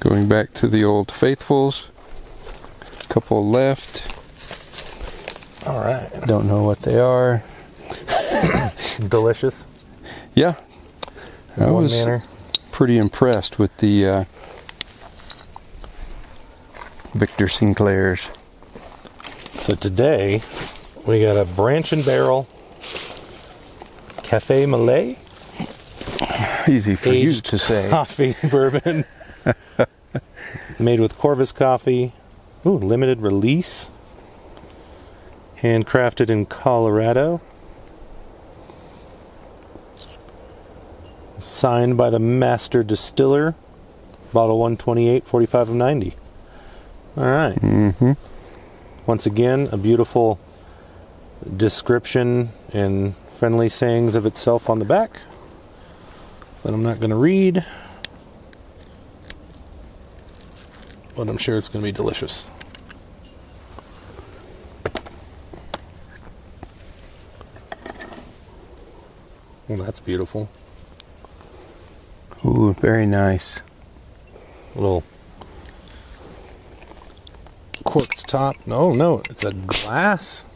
Going back to the old faithfuls. Couple left. All right. Don't know what they are. Delicious. Yeah. I In one was manner. pretty impressed with the uh, Victor Sinclair's. So today we got a branch and barrel cafe Malay Easy for you to say. coffee bourbon made with Corvus coffee. Ooh, limited release. Handcrafted in Colorado. Signed by the master distiller. Bottle 128, 45 of 90. All right. Mm-hmm. Once again, a beautiful description and friendly sayings of itself on the back that I'm not going to read. But I'm sure it's going to be delicious. Well, that's beautiful. Ooh, very nice. Little corked top. No, no, it's a glass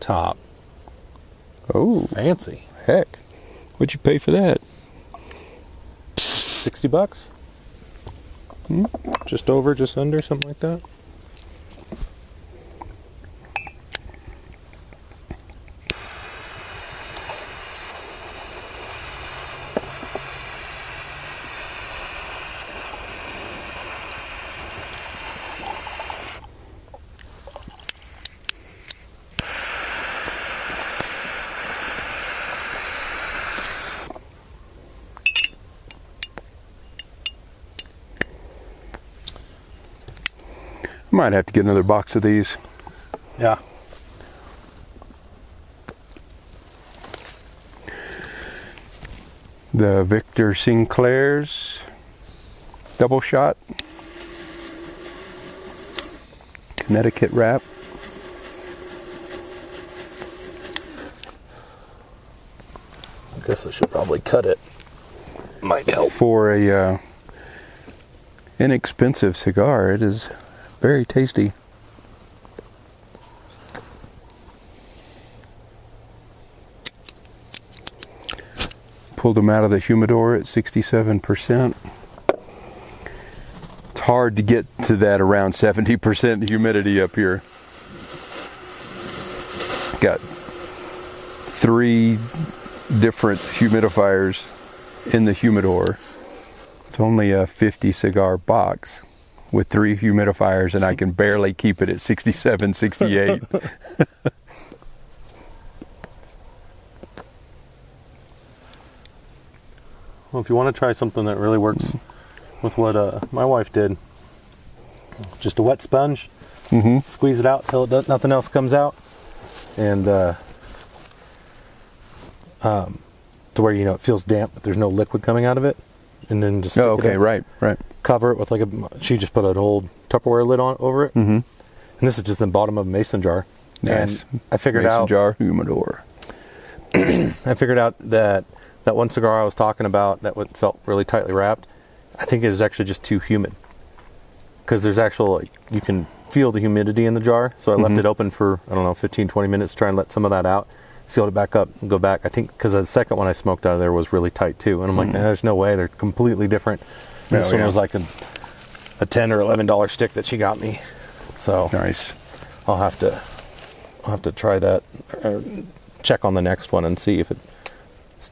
top. Oh, Fancy. heck. What'd you pay for that? 60 bucks? Hmm? Just over, just under, something like that? Might have to get another box of these. Yeah. The Victor Sinclair's double shot. Connecticut wrap. I guess I should probably cut it. Might help. For a uh, inexpensive cigar, it is very tasty. Pulled them out of the humidor at 67%. It's hard to get to that around 70% humidity up here. Got three different humidifiers in the humidor. It's only a 50 cigar box with three humidifiers, and I can barely keep it at 67, 68. Well, if you want to try something that really works with what uh, my wife did, just a wet sponge, hmm squeeze it out till it does, nothing else comes out, and uh, um, to where you know it feels damp, but there's no liquid coming out of it, and then just Oh, okay, right, right. cover it with like a. She just put an old Tupperware lid on over it, mm-hmm. and this is just the bottom of a mason jar. Nice. And I figured Mason out. jar humidor. I figured out that that one cigar I was talking about that felt really tightly wrapped. I think it was actually just too humid because there's actual like, you can feel the humidity in the jar. So I left Mhm. it open for I don't know 15 20 minutes to try and let some of that out. Sealed it back up and go back. I think because the second one I smoked out of there was really tight too, and I'm like, Mhm. There's no way they're completely different. And this Oh, one yeah. was like a a 10 or 11 dollar stick that she got me. So Nice. I'll have to I'll have to try that or check on the next one and see if it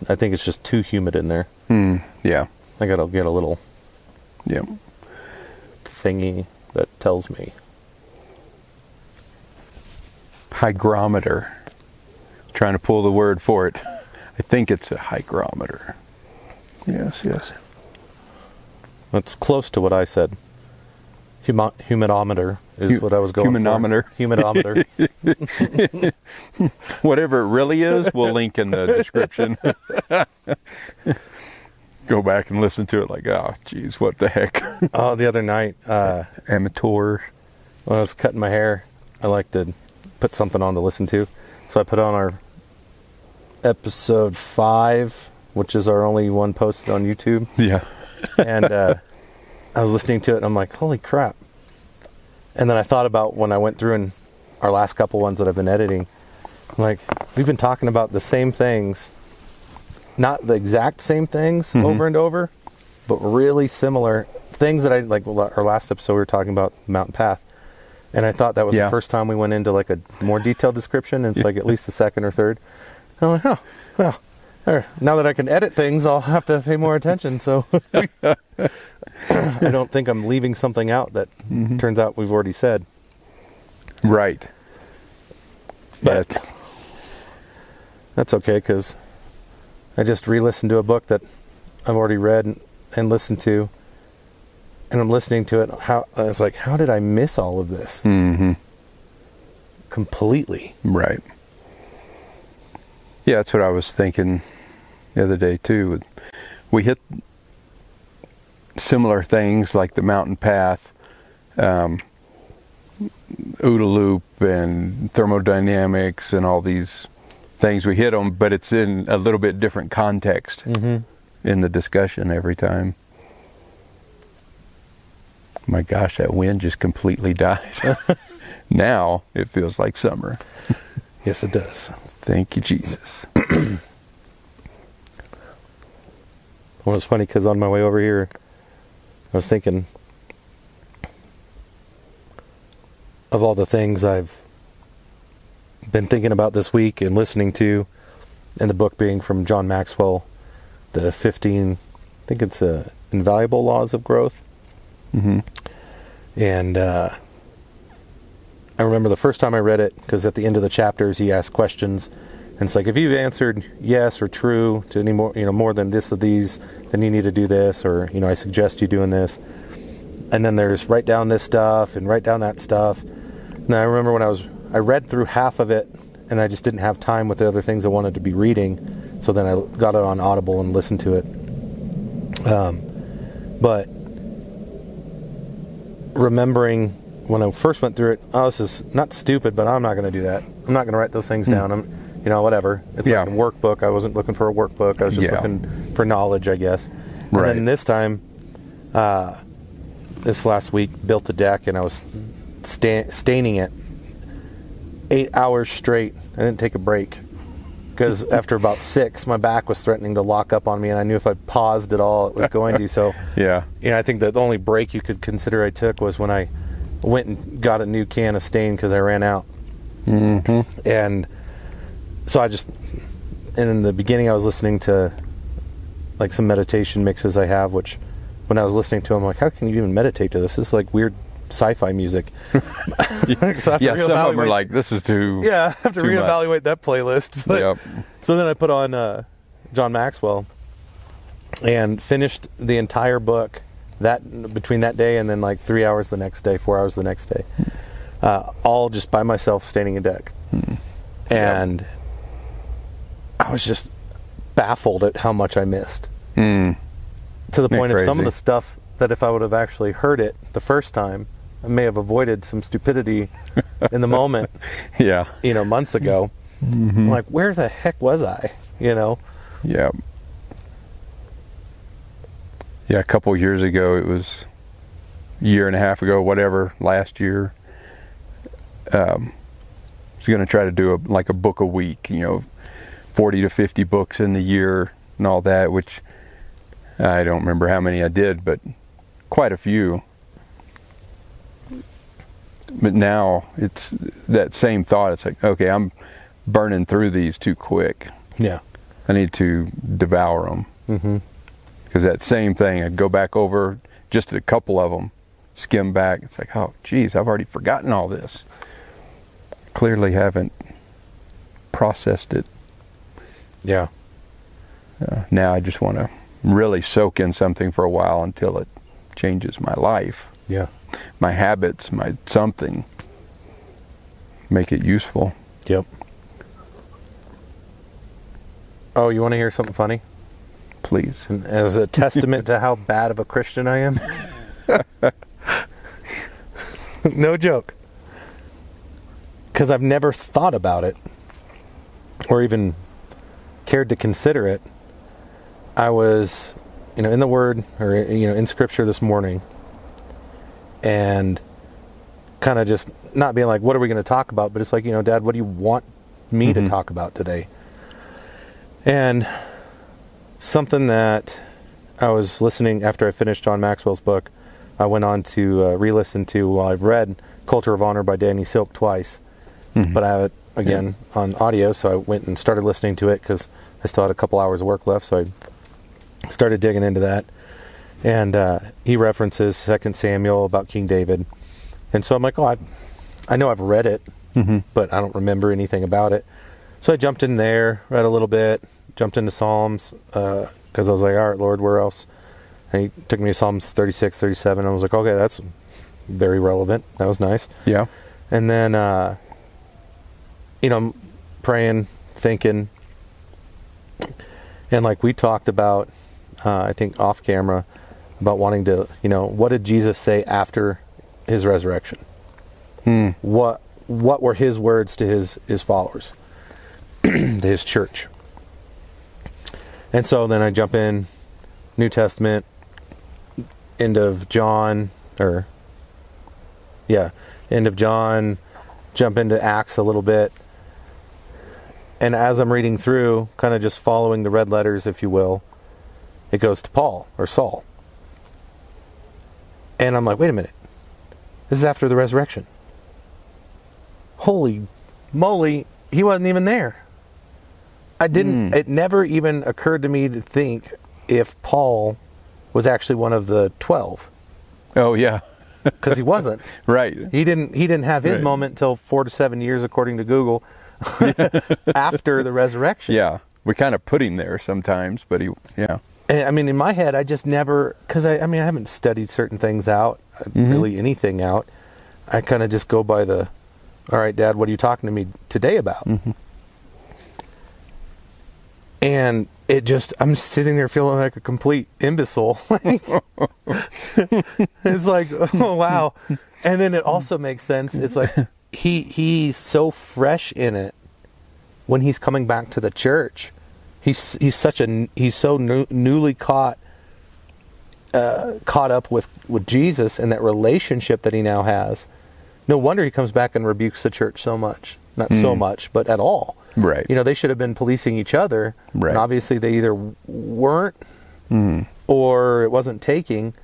I think it's just too humid in there. Hmm. Yeah. I got to get a little Yeah. thingy that tells me. Hygrometer. Trying to pull the word for it. I think it's a hygrometer. Yes, yes. That's close to what I said. Humo- humidometer is Hu- what I was going humanometer. for. Humidometer. Humidometer. Whatever it really is, we'll link in the description. Go back and listen to it like, oh, geez, what the heck? oh, the other night uh, Amateur. when I was cutting my hair, I like to put something on to listen to. So I put on our episode five, which is our only one posted on YouTube. Yeah. and uh, I was listening to it and I'm like, holy crap. And then I thought about when I went through and our last couple ones that I've been editing. I'm like, we've been talking about the same things, not the exact same things over and over, but really similar things that I like. Our last episode, we were talking about Mountain Path. And I thought that was Yeah. the first time we went into like a more detailed description. And it's like at least the second or third. And I'm like, oh, well, now that I can edit things, I'll have to pay more attention. So I don't think I'm leaving something out that mm-hmm. turns out we've already said. Right. But That's- that's okay because I just re-listened to a book that I've already read and, and listened to, and I'm listening to it. How I was like, how did I miss all of this Mhm. completely? Right. Yeah, that's what I was thinking the other day too. We hit similar things like the mountain path, um, OODA loop, and thermodynamics, and all these things. We hit them, but it's in a little bit different context Mm-hmm. in the discussion every time. My gosh, that wind just completely died. now it feels like summer. Yes, it does. Thank you, Jesus. Well, it's funny because on my way over here, I was thinking of all the things I've been thinking about this week and listening to, and the book being from John Maxwell, the 15, I think it's uh, Invaluable Laws of Growth. Hmm And uh, I remember the first time I read it, because at the end of the chapters he asks questions, and it's like if you've answered yes or true to any more, you know, more than this of these, then you need to do this, or you know, I suggest you doing this. And then there's write down this stuff and write down that stuff. And I remember when I was, I read through half of it, and I just didn't have time with the other things I wanted to be reading. So then I got it on Audible and listened to it. Um, but remembering when I first went through it, oh, this is not stupid, but I'm not going to do that. I'm not going to write those things down. I'm, you know, whatever. It's Yeah. like a workbook. I wasn't looking for a workbook. I was just Yeah. looking for knowledge, I guess. And Right. then this time, uh, this last week, built a deck and I was sta- staining it eight hours straight. I didn't take a break because after about six, my back was threatening to lock up on me, and I knew if I paused at all, it was going to. So Yeah. you know, I think the only break you could consider I took was when I went and got a new can of stain because I ran out. Mm-hmm. And so I just, and in the beginning, I was listening to like some meditation mixes I have, which when I was listening to them, I'm like, how can you even meditate to this? This is like weird sci-fi music. so I have to Yeah, some of them are like, this is too. yeah, I have to too much. reevaluate that playlist. But Yep. so then I put on uh, John Maxwell and finished the entire book that between that day and then like three hours the next day, four hours the next day, uh, all just by myself standing a deck, and I was just baffled at how much I missed Mm. to the point of some of the stuff that if I would have actually heard it the first time, I may have avoided some stupidity in the moment Yeah. you know, months ago. Mm-hmm. I'm like, where the heck was I? You know? Yeah. Yeah, a couple years ago, it was a year and a half ago, whatever, last year. Um, I was going to try to do a, like a book a week, you know, 40 to 50 books in the year and all that, which I don't remember how many I did, but quite a few. But now it's that same thought. It's like, okay, I'm burning through these too quick. Yeah. I need to devour them Mm-hmm. because that same thing. I'd go back over just a couple of them, skim back. It's like, oh, geez, I've already forgotten all this. Clearly, haven't processed it. Yeah. Uh, now I just want to really soak in something for a while until it changes my life, Yeah. My habits, my something. Make it useful. Yep. Oh, you want to hear something funny? Please. And as a testament to how bad of a Christian I am. no joke. Because I've never thought about it or even cared to consider it. I was, you know, in the Word or, you know, in Scripture this morning, and kind of just not being like, what are we going to talk about? But it's like, you know, Dad, what do you want me to talk about today? And something that I was listening after I finished John Maxwell's book, I went on to uh, re-listen to. Well, I've read Culture of Honor by Danny Silk twice, but I have it again on audio, so I went and started listening to it because I still had a couple hours of work left, so I started digging into that. And uh, he references Second Samuel about King David, and so I'm like, oh, I, I know I've read it, but I don't remember anything about it. So I jumped in there, read a little bit, jumped into Psalms because I was like, all right, Lord, where else? And he took me to Psalms 36, 37. And I was like, okay, that's very relevant. That was nice. Yeah. And then, uh, you know, I'm praying, thinking, and like we talked about, uh, I think off camera, about wanting to, you know, what did Jesus say after his resurrection? Hmm. What what were his words to his his followers, to his church? And so then I jump in, New Testament, end of John, or yeah, end of John, jump into Acts a little bit. And as I'm reading through, kind of just following the red letters, if you will, it goes to Paul or Saul. And I'm like, wait a minute. This is after the resurrection. Holy moly, he wasn't even there. I didn't, hmm. it never even occurred to me to think if Paul was actually one of the 12 Oh yeah. because he wasn't. Right. He didn't. He didn't have his Right. moment until four to seven years, according to Google, after the resurrection. Yeah. We kind of put him there sometimes, but he. Yeah. I mean, in my head, I just never because I, I mean, I haven't studied certain things out, uh, really anything out. I kind of just go by the, all right, Dad, what are you talking to me today about? And it just, I'm sitting there feeling like a complete imbecile. it's like, oh wow. And then it also makes sense. It's like he he's so fresh in it when he's coming back to the church. He's he's such a he's so new, newly caught uh, caught up with with Jesus and that relationship that he now has. No wonder he comes back and rebukes the church so much. Not so much, but at all. Right. You know, they should have been policing each other. Right. And obviously they either weren't or it wasn't taking.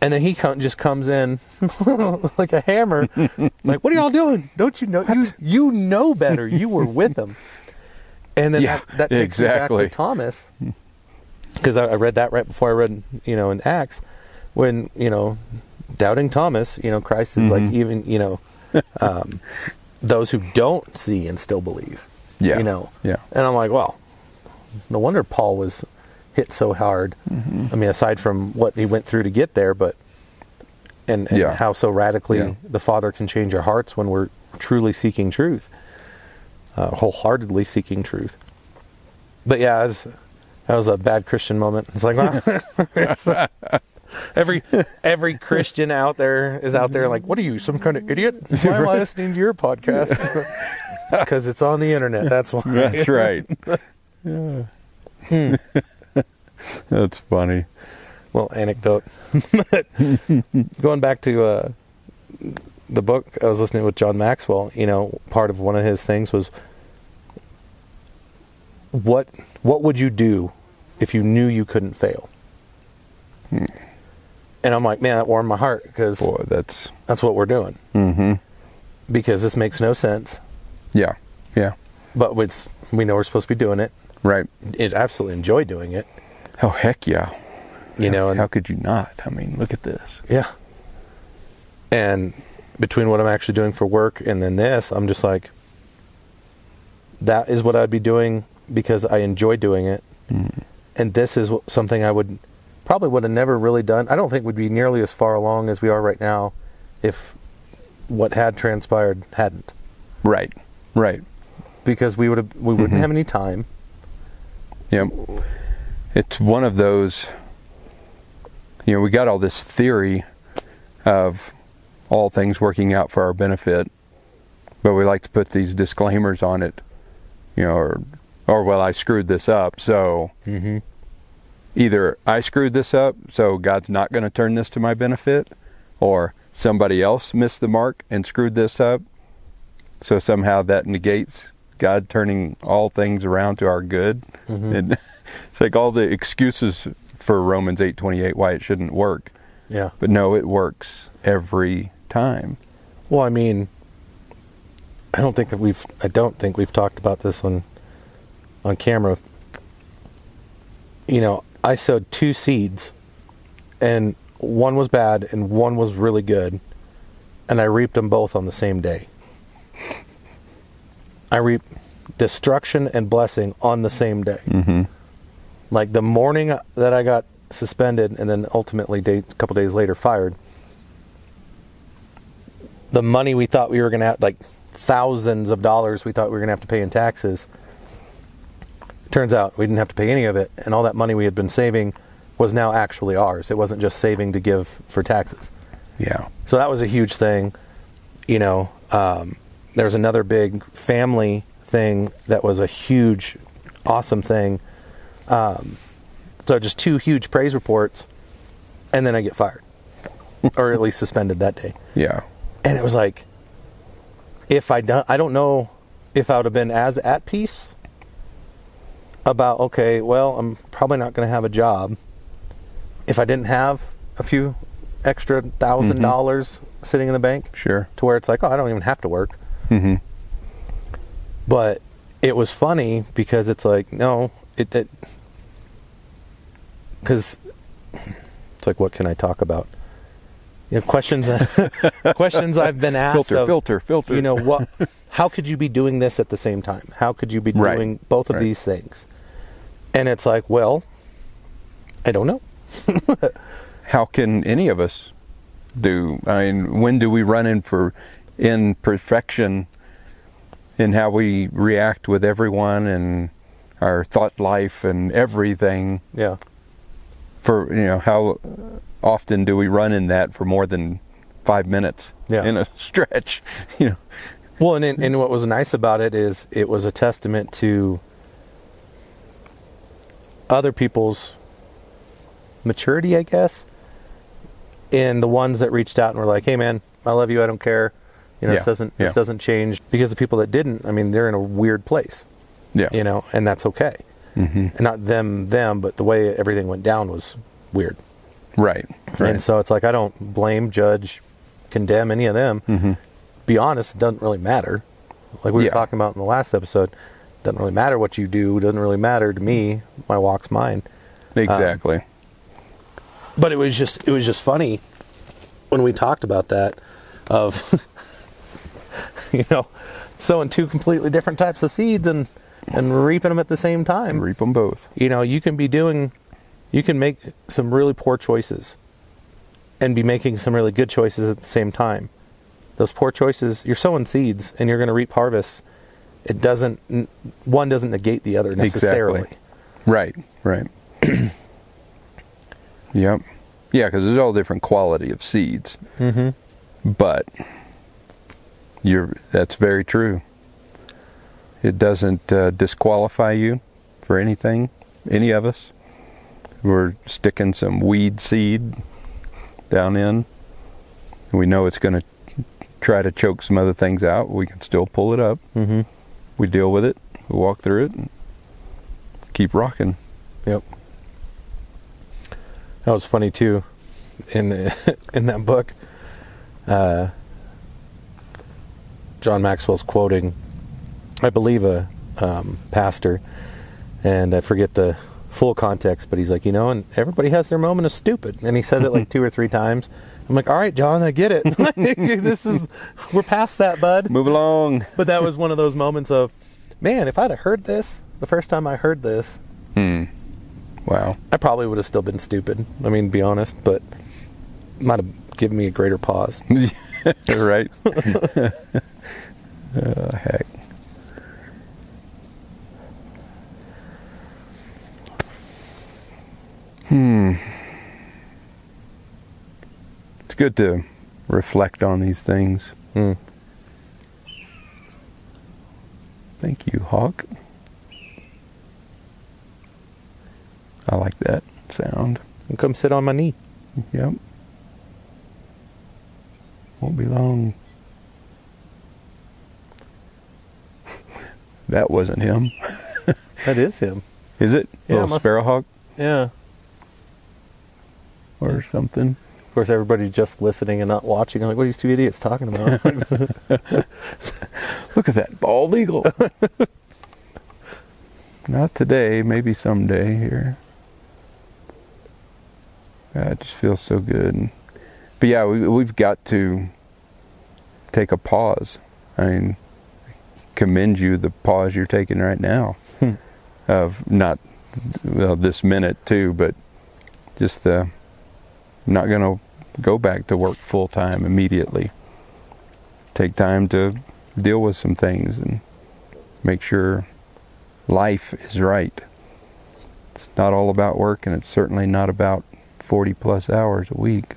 And then he just comes in like a hammer. like, what are y'all doing? Don't you know? You, you know better. You were with them. And then Yeah, that, that takes me back to Thomas. Because I, I read that right before I read, you know, in Acts, when, you know, doubting Thomas, you know, Christ is like even, you know, um, those who don't see and still believe. Yeah. You know? Yeah. And I'm like, well, no wonder Paul was hit so hard. I mean, aside from what he went through to get there, but and, and Yeah. how so radically Yeah. the Father can change our hearts when we're truly seeking truth, uh, wholeheartedly seeking truth. But yeah, was, that was a bad Christian moment. It's like well, it's, uh, every every Christian out there is out there like, what are you, some kind of idiot? Why am I listening to your podcast? Because it's on the internet. That's why. That's right. Yeah. That's funny. well anecdote going back to uh, the book i was listening with john maxwell you know part of one of his things was what what would you do if you knew you couldn't fail and i'm like man that warmed my heart because Boy, that's. that's what we're doing Mm-hmm. because this makes no sense Yeah. Yeah. but it's we know we're supposed to be doing it Right. it absolutely enjoy doing it Oh heck yeah. you know and How could you not? I mean, look at this. Yeah. And between what I'm actually doing for work and then this, I'm just like, that is what I'd be doing because I enjoy doing it. Mm-hmm. And this is something I would probably would have never really done. I don't think we'd be nearly as far along as we are right now if what had transpired hadn't. Right. Right. Because we would have we wouldn't mm-hmm. have any time. Yeah. It's one of those, you know, we got all this theory of all things working out for our benefit, but we like to put these disclaimers on it, you know, or, or well, I screwed this up, so Mm-hmm. either I screwed this up, so God's not going to turn this to my benefit, or somebody else missed the mark and screwed this up. So somehow that negates God turning all things around to our good. And it's like all the excuses for Romans 8:28 why it shouldn't work. Yeah. But no, it works every time. Well, I mean, I don't think we've I don't think we've talked about this on on camera. You know, I sowed two seeds and one was bad and one was really good and I reaped them both on the same day. I reaped destruction and blessing on the same day. Mm-hmm. Like the morning that I got suspended and then ultimately day, a couple days later fired, the money we thought we were going to have, like thousands of dollars we thought we were going to have to pay in taxes, turns out we didn't have to pay any of it. And all that money we had been saving was now actually ours. It wasn't just saving to give for taxes. Yeah. So that was a huge thing. You know, um, there was another big family thing that was a huge, awesome thing. Um, so just two huge praise reports, and then I get fired, or at least suspended that day. Yeah. And it was like, if I don't, I don't know if I would have been as at peace about okay, well, I'm probably not going to have a job if I didn't have a few extra 1000 dollars sitting in the bank Sure. to where it's like, oh, I don't even have to work. Mm-hmm. But it was funny because it's like, no, it, because it's like, what can I talk about? You know, questions, questions I've been asked. Filter, of, filter, filter. You know what? How could you be doing this at the same time? How could you be Right. doing both of Right. these things? And it's like, well, I don't know. how can any of us do? I mean, when do we run in for in perfection in how we react with everyone and our thought life and everything? Yeah. For you know, how often do we run in that for more than five minutes Yeah. in a stretch? You know, Well, and, and what was nice about it is it was a testament to other people's maturity, I guess, in the ones that reached out and were like, "Hey, man, I love you. I don't care. You know, Yeah, this doesn't yeah. this doesn't change." Because the people that didn't, I mean, they're in a weird place, yeah, you know, and that's okay. hmm And not them, them, but the way everything went down was weird. right, right. And so it's like I don't blame, judge, condemn any of them. hmm Be honest, it doesn't really matter. Like we Yeah. were talking about in the last episode, doesn't really matter what you do. It doesn't really matter to me. My walk's mine. exactly. Um, but it was just it was just funny when we talked about that of you know sowing two completely different types of seeds and and reaping them at the same time. And Reap them both. you know you can be doing you can make some really poor choices and be making some really good choices at the same time those poor choices you're sowing seeds and you're going to reap harvests it doesn't one doesn't negate the other necessarily Exactly. Right, right. yep. Yeah, because there's all different quality of seeds, mm-hmm. but you're that's very true. It doesn't uh, disqualify you for anything, any of us. We're sticking some weed seed down in. We know it's going to try to choke some other things out. We can still pull it up. Mm-hmm. We deal with it. We walk through it. And keep rocking. Yep. That was funny too. In in that book, uh, John Maxwell's quoting, I believe a um, pastor, and I forget the full context, but he's like, you know, and everybody has their moment of stupid, and he says it like two or three times. I'm like, all right, John, I get it. this is we're past that, bud. Move along. But that was one of those moments of, man, if I'd have heard this the first time I heard this, Hmm. Wow. I probably would have still been stupid. I mean, be honest, but might have given me a greater pause. right. oh, heck. Hmm. Good to reflect on these things. Hmm. Thank you, Hawk. I like that sound. And come sit on my knee. Yep. Won't be long. that wasn't him. That is him. Is it? Yeah, Little must- sparrowhawk Yeah. or something? Of course, everybody just listening and not watching. I'm like, what are these two idiots talking about? Look at that bald eagle. Not today, maybe someday here. Yeah, it just feels so good. But yeah, we, we've got to take a pause. I mean, commend you the pause you're taking right now. Of not well this minute too, but just the not going to go back to work full time immediately. Take time to deal with some things and make sure life is right. It's not all about work, and it's certainly not about 40 plus hours a week.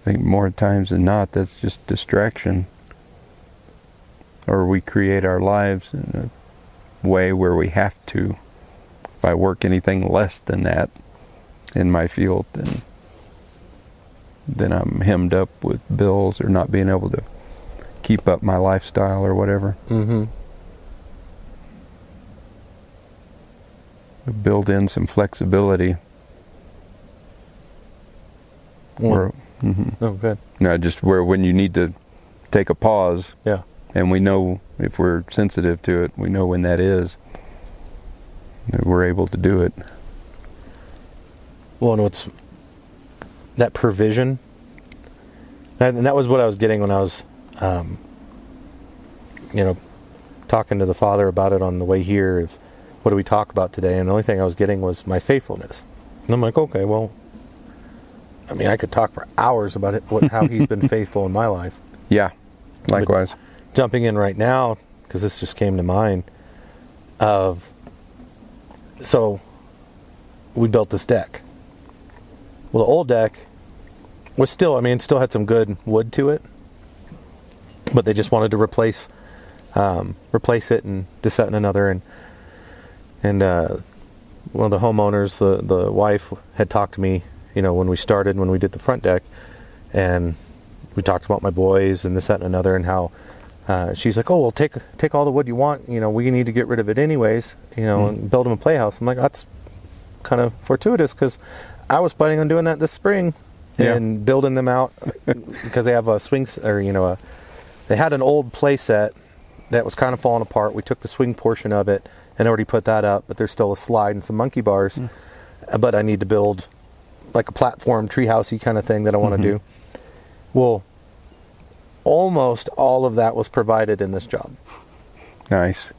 I think more times than not, that's just distraction. Or we create our lives in a way where we have to. If I work anything less than that in my field, then then I'm hemmed up with bills or not being able to keep up my lifestyle or whatever. mm-hmm. Build in some flexibility. Or, mhm. oh, good. No, just where when you need to take a pause, Yeah. and we know if we're sensitive to it, we know when that is. that We're able to do it. Well, and what's that provision? And that was what I was getting when I was, um, you know, talking to the father about it on the way here. Of what do we talk about today? And the only thing I was getting was my faithfulness. And I'm like, okay, well, I mean, I could talk for hours about it, what, how he's been faithful in my life. Yeah, likewise. jumping in right now because this just came to mind of so we built this deck well the old deck was still i mean still had some good wood to it but they just wanted to replace um, replace it and just set in another and and uh, one of the homeowners the the wife had talked to me you know when we started when we did the front deck and we talked about my boys and this that and another and how uh, she's like, "Oh, well, take take all the wood you want. You know, we need to get rid of it anyways. You know, Mm. and build them a playhouse." I'm like, "That's kind of fortuitous because I was planning on doing that this spring Yeah. and building them out because they have a swing or you know a they had an old play set that was kind of falling apart. We took the swing portion of it and already put that up, but there's still a slide and some monkey bars. Mm. But I need to build like a platform treehousey kind of thing that I want to Mhm. do. Well, almost all of that was provided in this job. Nice.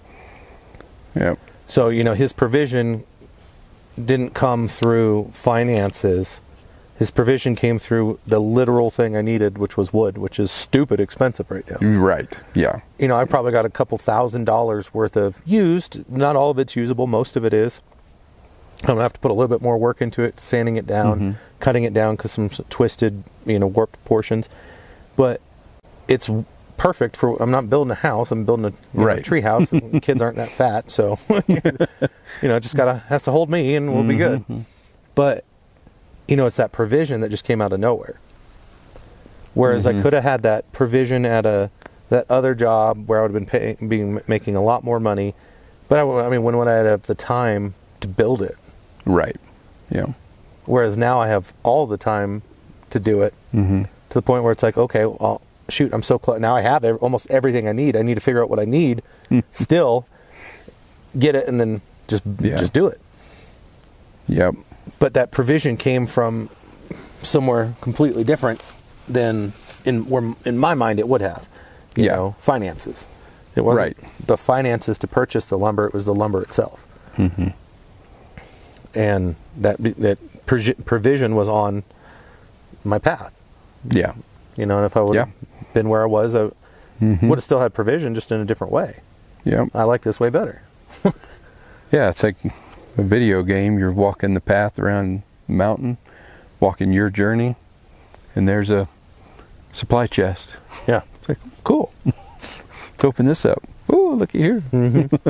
Yep. So, you know, his provision didn't come through finances. His provision came through the literal thing I needed, which was wood, which is stupid expensive right now. Right. Yeah. You know, I probably got a couple thousand dollars worth of used. Not all of it's usable, most of it is. I'm gonna have to put a little bit more work into it, sanding it down, Mhm. cutting it down because some twisted, you know, warped portions. But it's perfect for. I'm not building a house. I'm building a, you know, Right. tree house. and kids aren't that fat, so you know, it just gotta has to hold me, and we'll be good. Mhm. But you know, it's that provision that just came out of nowhere. Whereas I Mhm. could have had that provision at a that other job where I would have been paying, being making a lot more money, but I mean, when would I have the time to build it? Right. Yeah. Whereas now I have all the time to do it Mm-hmm. to the point where it's like, okay, well, shoot, I'm so close. Now I have ev- almost everything I need. I need to figure out what I need, still get it, and then just Yeah. just do it. Yep. But that provision came from somewhere completely different than in where in my mind it would have. You Yeah. know, finances. It wasn't Right. the finances to purchase the lumber. It was the lumber itself, Mm-hmm. and that that provision was on my path. Yeah. You know, and if I would Yeah. Been where I was, I Mm-hmm. would have still had provision, just in a different way. Yeah, I like this way better. Yeah, it's like a video game. You're walking the path around the mountain, walking your journey, and there's a supply chest. Yeah. It's like, cool. Let's open this up. Ooh, looky here. Mm-hmm.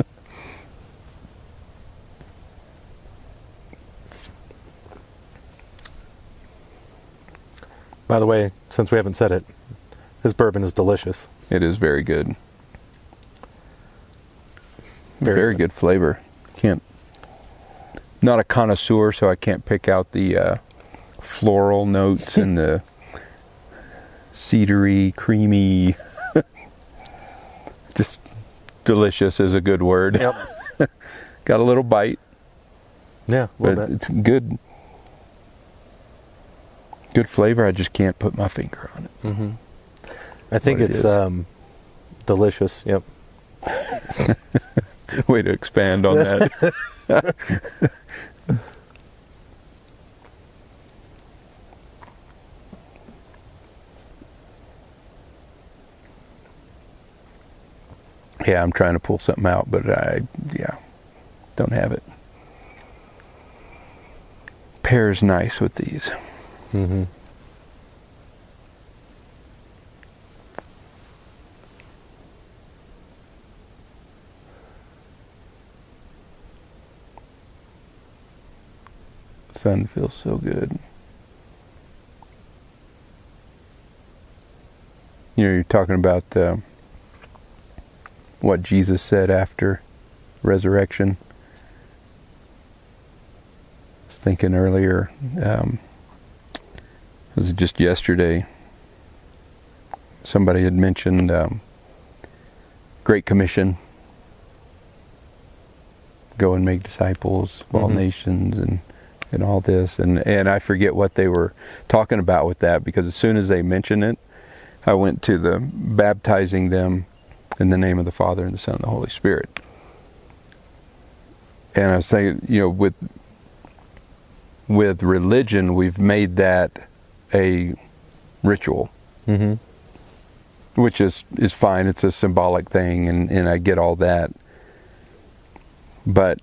By the way, since we haven't said it, this bourbon is delicious. It is very good. Very Very, good. good. flavor. Can't. Not a connoisseur, so I can't pick out the uh, floral notes and the cedary, creamy. Just delicious is a good word. Yep. Got a little bite, Yeah, a but little bit. it's good. Good flavor. I just can't put my finger on it. hmm I think what it it's um, delicious. Yep. Way to expand on that. yeah, I'm trying to pull something out, but I, yeah, don't have it. Pairs nice with these. hmm Sun feels so good. You know, you're talking about uh, what Jesus said after resurrection. I was thinking earlier, um, it was just yesterday, somebody had mentioned um, Great Commission. Go and make disciples of all Mhm. nations and and all this and and I forget what they were talking about with that because as soon as they mentioned it I went to the baptizing them in the name of the Father and the Son and the Holy Spirit. And I was thinking you know with with religion we've made that a ritual. Hmm which is is fine. It's a symbolic thing and and I get all that. But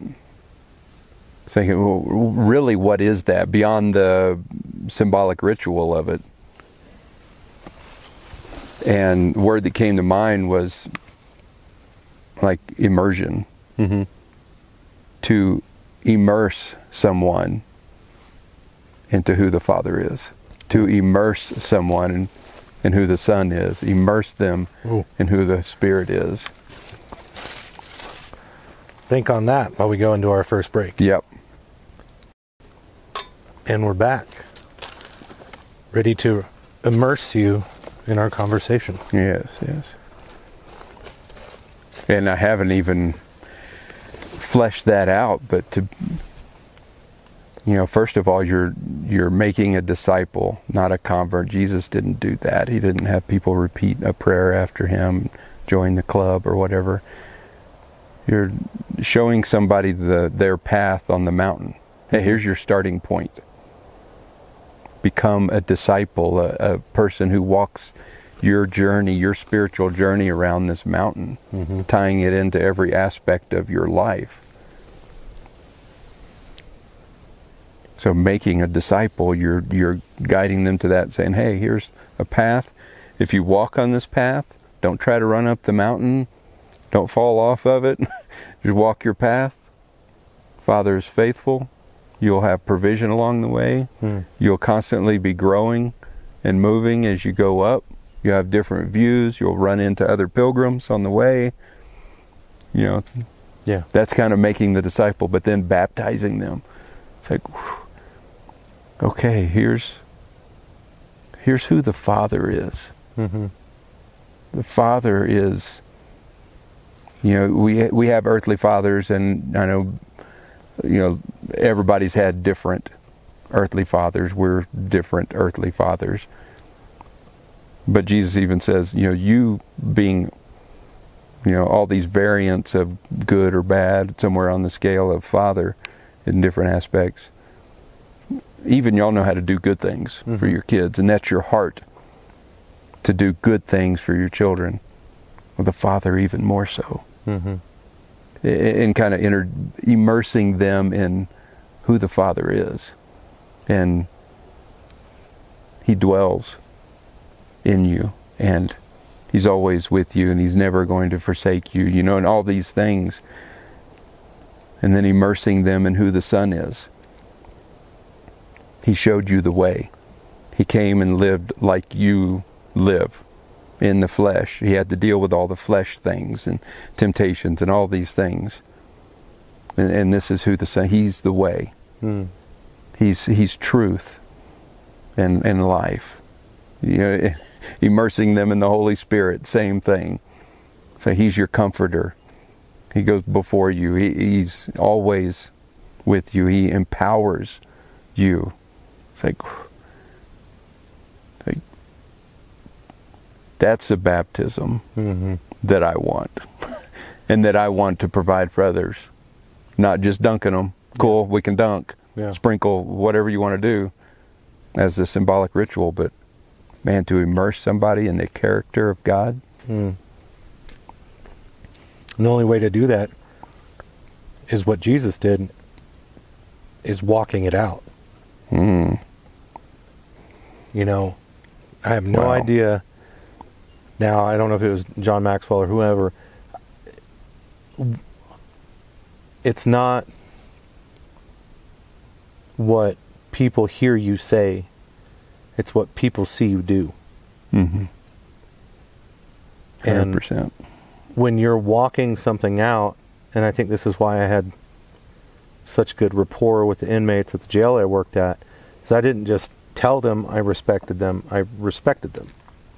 thinking well, really what is that beyond the symbolic ritual of it and word that came to mind was like immersion hmm to immerse someone into who the Father is, to immerse someone in, in who the Son is, immerse them Ooh. in who the Spirit is. Think on that while we go into our first break. Yep. And we're back. Ready to immerse you in our conversation. Yes, yes. And I haven't even fleshed that out, but to you know, first of all, you're you're making a disciple, not a convert. Jesus didn't do that. He didn't have people repeat a prayer after him, join the club or whatever. You're showing somebody the their path on the mountain. Hey, here's your starting point. Become a disciple, a, a person who walks your journey, your spiritual journey around this mountain, hmm tying it into every aspect of your life. So making a disciple, you're you're guiding them to that, saying, "Hey, here's a path. If you walk on this path, don't try to run up the mountain. Don't fall off of it. Just walk your path. Father is faithful. You'll have provision along the way. Mm. You'll constantly be growing and moving as you go up. You have different views. You'll run into other pilgrims on the way. You know, Yeah. that's kind of making the disciple, but then baptizing them. It's like, whew, okay, here's here's who the Father is. hmm The Father is, you know, we we have earthly fathers, and I know, you know, everybody's had different earthly fathers. We're different earthly fathers. But Jesus even says, you know, you being, you know, all these variants of good or bad somewhere on the scale of father in different aspects. Even y'all know how to do good things for Mhm. your kids, and that's your heart to do good things for your children. Well, the father even more so, hmm and kind of inter- immersing them in who the father is, and he dwells in you, and he's always with you, and he's never going to forsake you. You know, and all these things, and then immersing them in who the son is. He showed you the way. He came and lived like you live in the flesh. He had to deal with all the flesh things and temptations and all these things. And, and this is who the Son. He's the way. Mm. He's he's truth and and life. You know, immersing them in the Holy Spirit, same thing. So he's your comforter. He goes before you. He, he's always with you. He empowers you. It's like, like that's the baptism Mm-hmm. that I want, and that I want to provide for others. Not just dunking them. Cool, we can dunk, Yeah. sprinkle whatever you want to do as a symbolic ritual, but man, to immerse somebody in the character of God. Mm. And the only way to do that is what Jesus did is walking it out. Mm. You know, I have no Wow. idea. Now, I don't know if it was John Maxwell or whoever. It's not what people hear you say, it's what people see you do. Mm-hmm. 100%. when you're walking something out, and I think this is why I had such good rapport with the inmates at the jail I worked at, is I didn't just tell them I respected them, I respected them.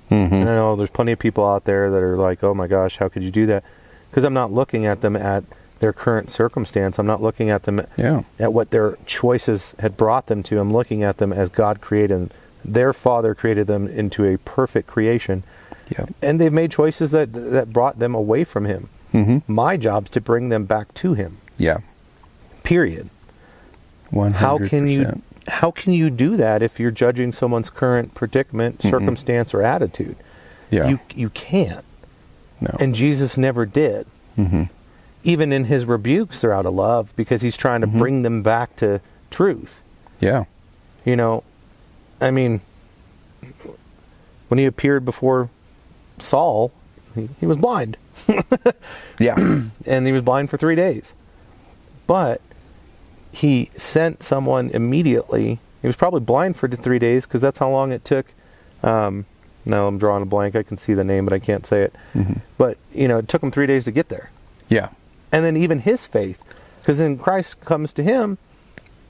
Mm-hmm. And I know there's plenty of people out there that are like, oh my gosh, how could you do that? Because I'm not looking at them at their current circumstance. I'm not looking at them Yeah. at what their choices had brought them to. I'm looking at them as God created. Them. Their Father created them into a perfect creation, Yeah. and they've made choices that that brought them away from Him. Mm-hmm. My job's to bring them back to Him. Yeah. Period. 100%. How can you how can you do that if you're judging someone's current predicament, Mm-mm. circumstance, or attitude? Yeah. You you can't. no. And Jesus never did. mm-hmm. Even in his rebukes, they're out of love because he's trying to Mhm. bring them back to truth. Yeah. You know, I mean, when he appeared before Saul, he, he was blind, Yeah. and he was blind for three days. But he sent someone immediately. He was probably blind for three days because that's how long it took. Um, now I'm drawing a blank. I can see the name, but I can't say it. Mhm. But you know, it took him three days to get there. Yeah. and then even his faith because then christ comes to him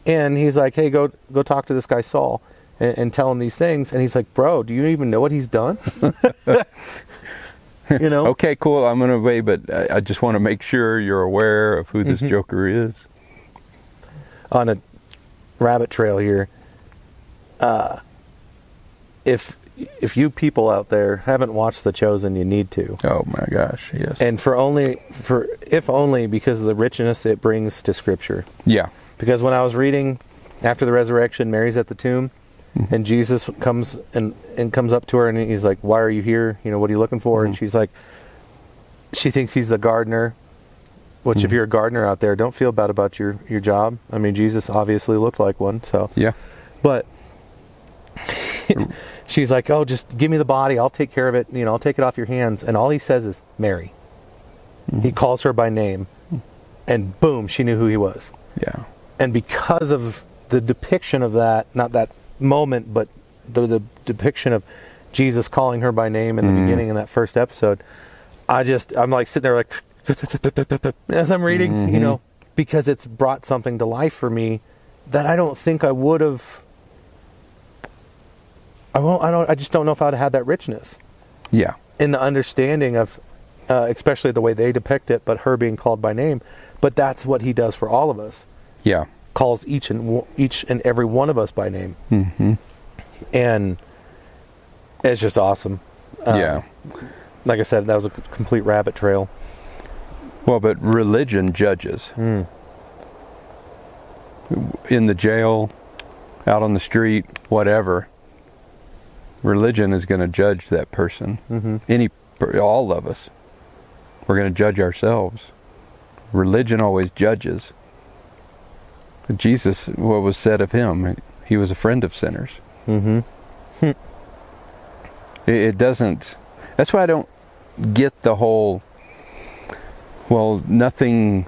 and he's like hey go go talk to this guy saul and, and tell him these things and he's like bro do you even know what he's done you know Okay, cool. I'm going to obey, but I, I just want to make sure you're aware of who this Mhm. Joker is. On a rabbit trail here uh if if you people out there haven't watched the chosen you need to Oh my gosh. Yes. and for only for if only because of the richness it brings to scripture yeah. Because when I was reading after the resurrection, Mary's at the tomb, Mhm. and Jesus comes and, and comes up to her and he's like, "Why are you here? You know, what are you looking for?" And Mhm. she's like, she thinks he's the gardener. Which, if Mhm. you're a gardener out there, don't feel bad about your your job. I mean, Jesus obviously looked like one, so. Yeah. But she's like, "Oh, just give me the body. I'll take care of it. You know, I'll take it off your hands." And all he says is, "Mary." He Mhm. calls her by name, and boom, she knew who he was Yeah. and because of the depiction of that not that moment but the, the depiction of jesus calling her by name in the Mhm. beginning in that first episode i just i'm like sitting there like as i'm reading you Mhm. know because it's brought something to life for me that i don't think i would have i won't i don't i just don't know if i'd have had that richness Yeah. in the understanding of uh, especially the way they depict it but her being called by name but that's what he does for all of us Yeah. calls each and each and every one of us by name, Mm-hmm. and it's just awesome. Um, yeah. like I said, that was a complete rabbit trail. Well, but religion judges. Mm. In the jail, out on the street, whatever. Religion is going to judge that person. hmm Any, all of us. We're going to judge ourselves. Religion always judges. Jesus, what was said of him, he was a friend of sinners. hmm It, it doesn't. That's why I don't get the whole. Well, nothing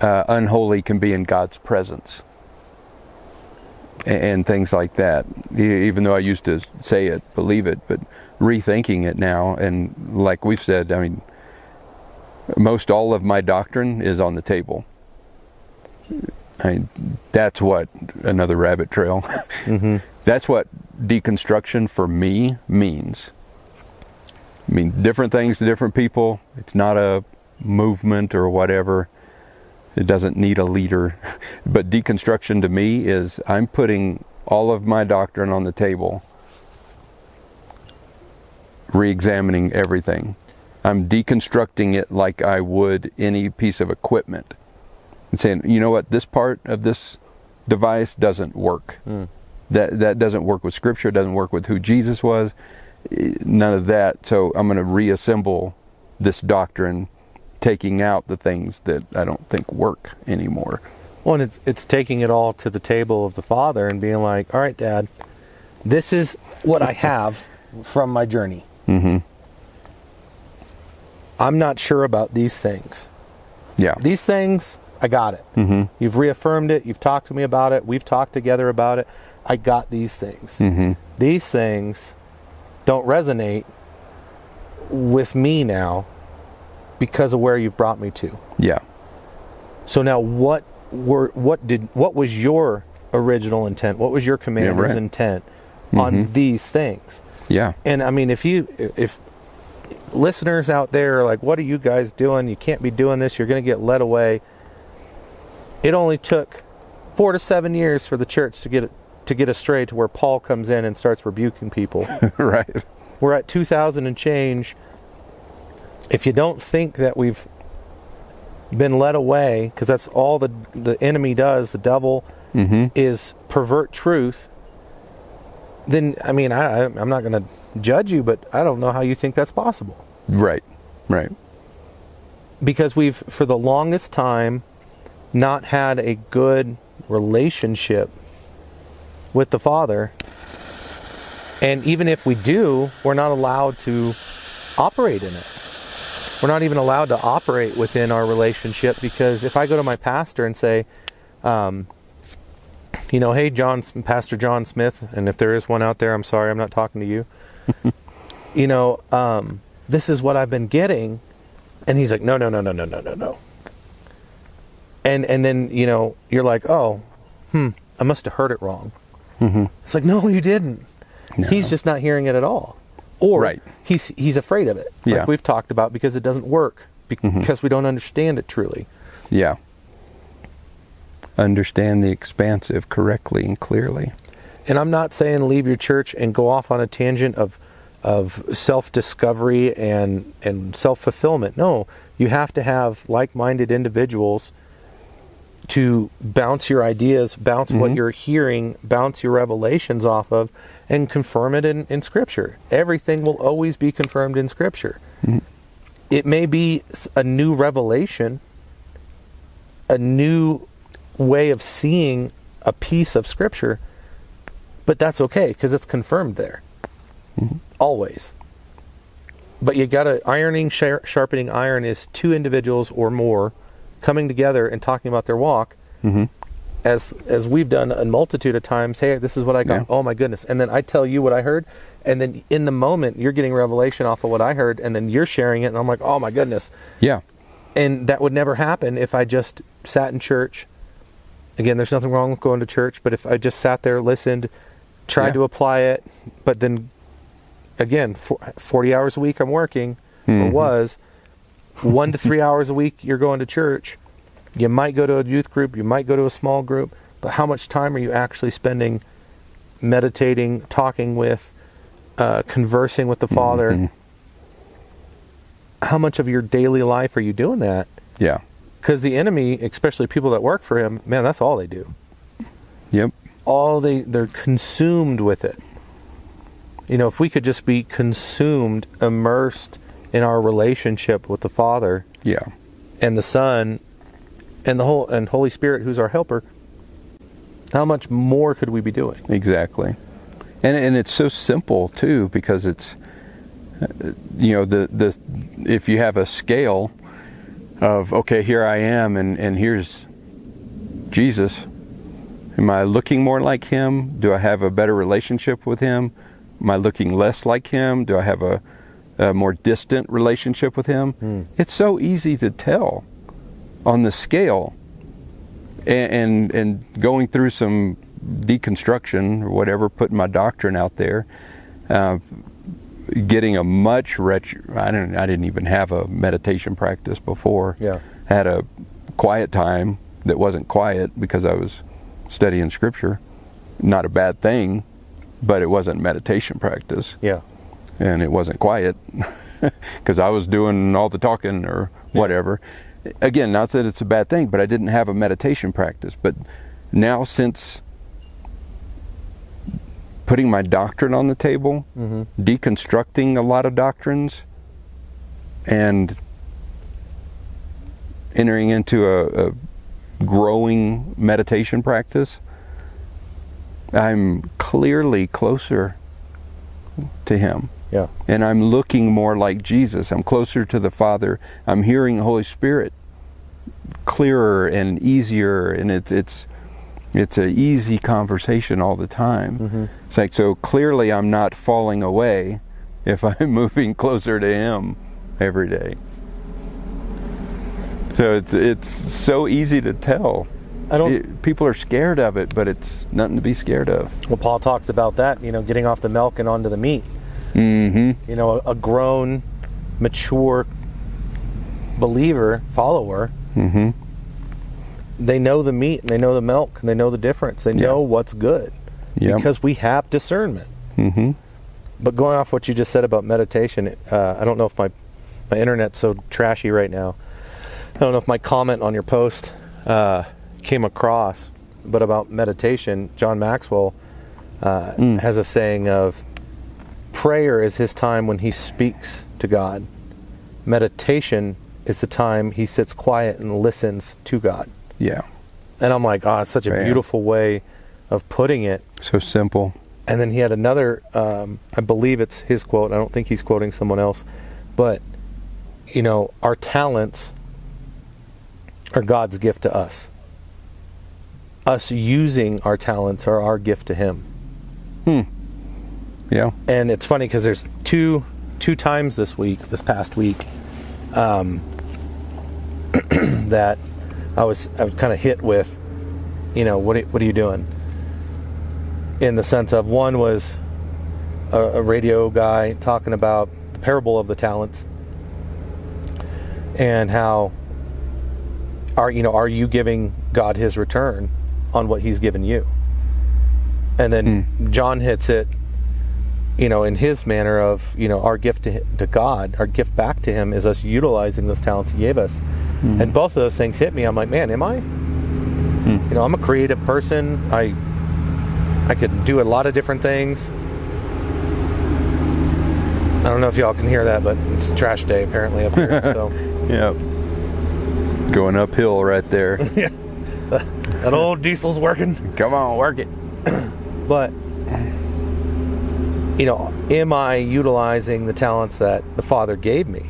uh, unholy can be in God's presence. and, and things like that. Even though I used to say it, believe it, but rethinking it now, and like we've said, I mean, most all of my doctrine is on the table. I, that's what another rabbit trail. Mm-hmm. That's what deconstruction for me means. I mean, different things to different people. It's not a movement or whatever. It doesn't need a leader. But deconstruction to me is I'm putting all of my doctrine on the table, re examining everything. I'm deconstructing it like I would any piece of equipment and saying, you know what, this part of this device doesn't work. Mm. That that doesn't work with Scripture. It doesn't work with who Jesus was. eh, None of that. So I'm going to reassemble this doctrine, taking out the things that I don't think work anymore. Well, and it's it's taking it all to the table of the father and being like, "All right, Dad, this is what I have from my journey. Mm-hmm. I'm not sure about these things. Yeah. These things, I got it. Mm-hmm. You've reaffirmed it. You've talked to me about it. We've talked together about it. I got these things. Mm-hmm. These things don't resonate with me now because of where you've brought me to. Yeah. So now, what were what did what was your original intent? What was your commander's right. intent on Mhm. these things? Yeah. And I mean, if you if listeners out there are like, "What are you guys doing? You can't be doing this. You're going to get led away." It only took four to seven years for the church to get to get astray to where Paul comes in and starts rebuking people. right. We're at 2,000 and change. If you don't think that we've been led away, because that's all the the enemy does, the devil Mm-hmm. is pervert truth. Then I mean, I, I- I'm not going to judge you, but I don't know how you think that's possible Right. Right. because we've for the longest time not had a good relationship with the Father. And even if we do, we're not allowed to operate in it. We're not even allowed to operate within our relationship because if I go to my pastor and say, um, you know, hey, John, Pastor John Smith, and if there is one out there, I'm sorry, I'm not talking to you. you know, um, this is what I've been getting, and he's like, no, no, no, no, no, no, no, no. And and then you know you're like, oh, hmm, I must have heard it wrong. Mm-hmm. It's like, no, you didn't. No. He's just not hearing it at all, or Right. he's he's afraid of it, like Yeah. we've talked about, because it doesn't work because we don't understand it truly. Yeah. Understand the expansive correctly and clearly. And I'm not saying leave your church and go off on a tangent of of self discovery and and self fulfillment. No, you have to have like minded individuals to bounce your ideas, bounce what Mhm. you're hearing, bounce your revelations off of, and confirm it in, in Scripture. Everything will always be confirmed in Scripture. Mhm. It may be a new revelation, a new way of seeing a piece of Scripture, but that's okay because it's confirmed there. Always. But you got to ironing, shar- sharpening iron is two individuals or more coming together and talking about their walk Mm-hmm. As as we've done a multitude of times hey this is what i got Yeah. oh my goodness and then i tell you what i heard and then in the moment you're getting revelation off of what i heard and then you're sharing it and i'm like oh my goodness Yeah. and that would never happen if i just sat in church again there's nothing wrong with going to church but if i just sat there listened tried Yeah. to apply it but then again for, 40 hours a week i'm working or Mhm. was one to three hours a week you're going to church you might go to a youth group you might go to a small group but how much time are you actually spending meditating talking with uh, conversing with the father Mhm. how much of your daily life are you doing that Yeah. because the enemy especially people that work for him man that's all they do Yep. all they they're consumed with it you know if we could just be consumed immersed in our relationship with the father Yeah. and the son and the whole and holy spirit who's our helper how much more could we be doing Exactly. And and it's so simple too because it's uh, you know the the if you have a scale of okay here I am and and here's Jesus Am I looking more like him? Do I have a better relationship with him? Am I looking less like him? Do I have a, a more distant relationship with him? Hmm. It's so easy to tell on the scale. And, and and going through some deconstruction or whatever, putting my doctrine out there, uh, getting a much rich. I don't. I didn't even have a meditation practice before. Yeah. Had a quiet time that wasn't quiet because I was studying scripture. Not a bad thing, but it wasn't meditation practice, Yeah. and it wasn't quiet because I was doing all the talking or whatever. Again, not that it's a bad thing, but I didn't have a meditation practice. But now, since putting my doctrine on the table, Mm-hmm. deconstructing a lot of doctrines, and entering into a, a growing meditation practice, I'm clearly closer to Him. Yeah. And I'm looking more like Jesus. I'm closer to the Father. I'm hearing the Holy Spirit clearer and easier, and it's it's it's an easy conversation all the time. Mm-hmm. It's like so clearly I'm not falling away if I'm moving closer to Him every day. So it's it's so easy to tell. I don't. It- people are scared of it, but it's nothing to be scared of. well, Paul talks about that. You know, getting off the milk and onto the meat. Mm-hmm. You know, a, a grown, mature believer, follower, Mm-hmm. they know the meat and they know the milk and they know the difference. They Yeah. know what's good Yeah. because we have discernment. Mm-hmm. But going off what you just said about meditation, uh, I don't know if my my internet's so trashy right now. I don't know if my comment on your post uh, came across, but about meditation, John Maxwell uh, Mm. has a saying of prayer is his time when he speaks to God. Meditation is the time he sits quiet and listens to God. Yeah. And I'm like, oh, it's such a Bam. beautiful way of putting it. So simple. And then he had another, um, I believe it's his quote. I don't think he's quoting someone else. But, you know, our talents are God's gift to us. Us using our talents are our gift to Him. Hmm. Yeah. And it's funny because there's two two times this week, this past week, um, that I was I was kind of hit with, you know, what are, what are you doing? In the sense of one was a, a radio guy talking about the parable of the talents and how are you know are you giving God His return on what He's given you? And then John hits it you know, in his manner of, you know, our gift to, to God, our gift back to Him is us utilizing those talents He gave us. Hmm. And both of those things hit me. I'm like, man, am I? Hmm. You know, I'm a creative person. I I could do a lot of different things. I don't know if y'all can hear that, but it's trash day apparently up here. so Yeah. Going uphill right there. yeah. that old diesel's working. Come on, work it. But you know, am I utilizing the talents that the Father gave me?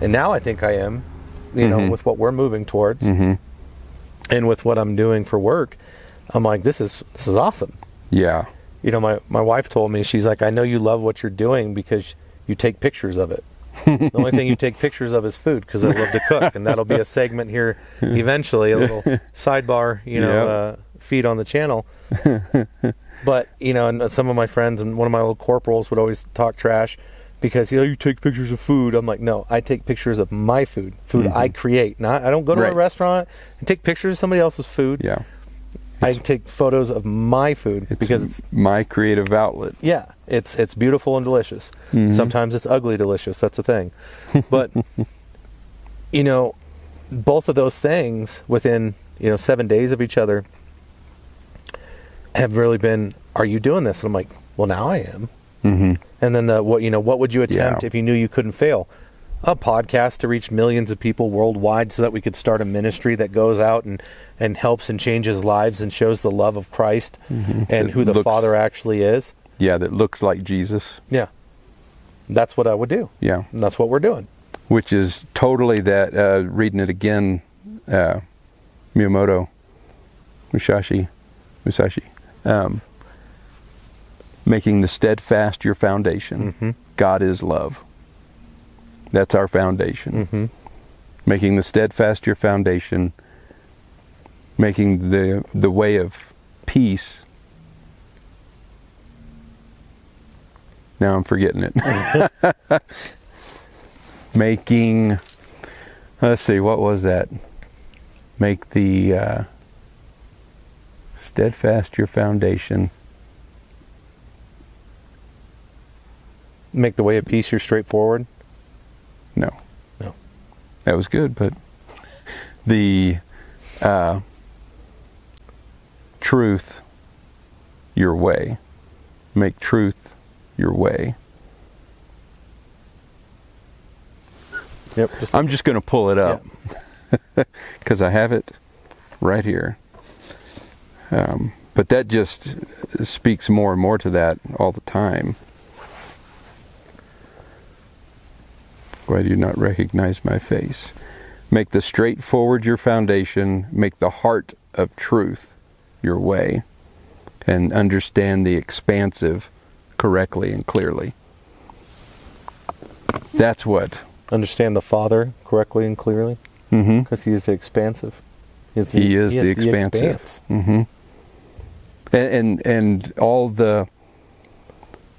And now I think I am. You know, Mhm. with what we're moving towards, Mm-hmm. and with what I'm doing for work, I'm like, this is this is awesome. Yeah. You know, my my wife told me she's like, I know you love what you're doing because you take pictures of it. the only thing you take pictures of is food because I love to cook, and that'll be a segment here eventually, a little sidebar, you know, Yep. uh, feed on the channel. But you know, and some of my friends and one of my little corporals would always talk trash because you know you take pictures of food. I'm like, no, I take pictures of my food, food I create. Not I don't go to a Mm-hmm. Restaurant and take pictures of somebody else's food. Yeah. I take photos of my food It's because it's my creative outlet. yeah, it's it's beautiful and delicious. Mhm. Sometimes it's ugly delicious. That's a thing. But you know, both of those things within you know seven days of each other have really been. Are you doing this? And I'm like, well, now I am. Mm-hmm. And then the what you know, what would you attempt Yeah. if you knew you couldn't fail? A podcast to reach millions of people worldwide, so that we could start a ministry that goes out and and helps and changes lives and shows the love of Christ and That who the looks- Father actually is. Yeah, that looks like Jesus. Yeah, that's what I would do. Yeah. And that's what we're doing. Which is totally that, uh, reading it again, uh, Miyamoto, Musashi, Musashi. Um, making the steadfast your foundation. Mm-hmm. God is love. That's our foundation. Mm-hmm. Making the steadfast your foundation. Making the the way of peace. Now I'm forgetting it. making let's see what was that make the uh, steadfast your foundation Make the way of peace your straightforward. no No. that was good but the uh, truth your way make truth your way Yep. Just, i'm just going to pull it up because I have it right here. Um, but that just speaks more and more to that all the time. Why do you not recognize my face? Make the straightforward your foundation, make the heart of truth your way, and understand the expansive correctly and clearly. That's what. understand the Father correctly and clearly Mm-hmm. because He is the expansive. He's the, He is the has expansive. Mm-hmm. And, and and all the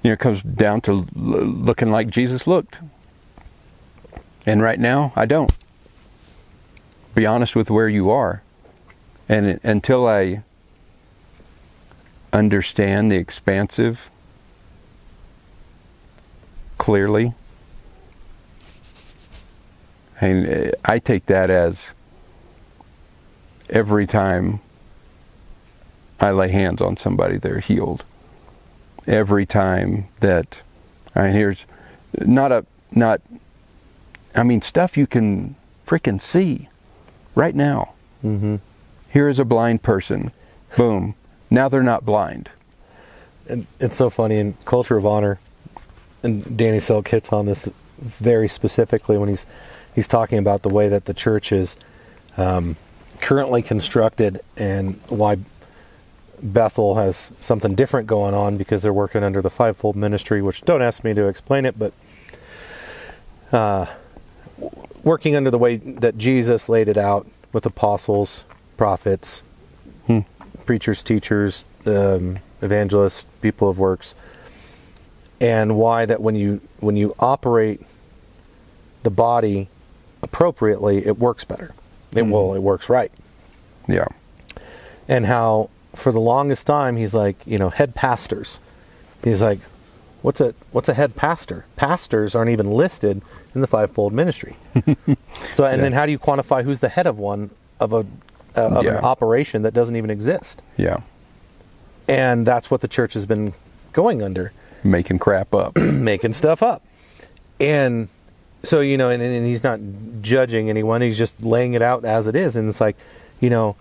you know comes down to looking like Jesus looked. And right now, I don't. Be honest with where you are, and until I understand the expansive clearly, and uh, I take that as every time I lay hands on somebody, they're healed. Every time that, I mean, here's not a, not, I mean, stuff you can freaking see right now. Mm-hmm. Here is a blind person. Boom. Now they're not blind. And it's so funny in Culture of Honor, and Danny Silk hits on this very specifically when he's he's talking about the way that the church is um, currently constructed and why Bethel has something different going on because they're working under the fivefold ministry. Which don't ask me to explain it, but uh, working under the way that Jesus laid it out with apostles, prophets, Hmm. preachers, teachers, um, evangelists, people of works, and why that when you when you operate the body appropriately, it works better. It Mhm. well, it works right. Yeah. And how for the longest time he's like, you know, head pastors. He's like, what's a what's a head pastor? Pastors aren't even listed in the fivefold ministry. so, and then how do you quantify who's the head of one of a uh, of Yeah. an operation that doesn't even exist? Yeah. And that's what the church has been going under, Making crap up. making stuff up. And so, you know, and, and he's not judging anyone, he's just laying it out as it is. And it's like, you know,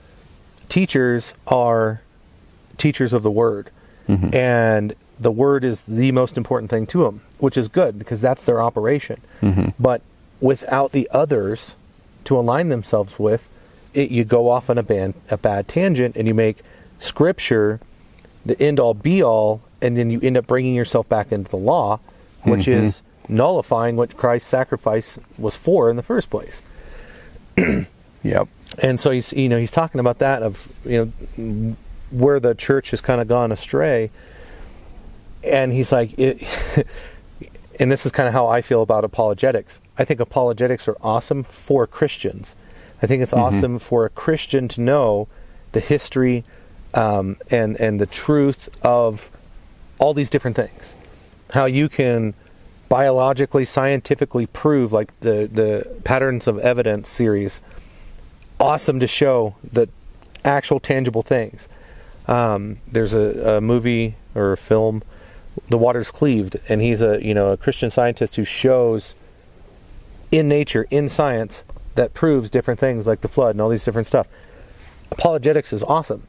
teachers are teachers of the word. Mhm. And the word is the most important thing to them, which is good because that's their operation. Mhm. But without the others to align themselves with, it, you go off on a, ban, a bad tangent and you make scripture the end all be all, and then you end up bringing yourself back into the law, which Mhm. is nullifying what Christ's sacrifice was for in the first place. Yep. And so he's you know he's talking about that of you know where the church has kind of gone astray, and he's like it. And this is kind of how I feel about apologetics. I think apologetics are awesome for Christians. I think it's awesome for a Christian to know the history um, and and the truth of all these different things. How you can biologically, scientifically prove, like the the patterns of evidence series, awesome to show the actual tangible things. Um, there's a, a movie or a film, The Water's Cleaved, and he's a you know a Christian scientist who shows in nature, in science, that proves different things like the flood and all these different stuff. Apologetics is awesome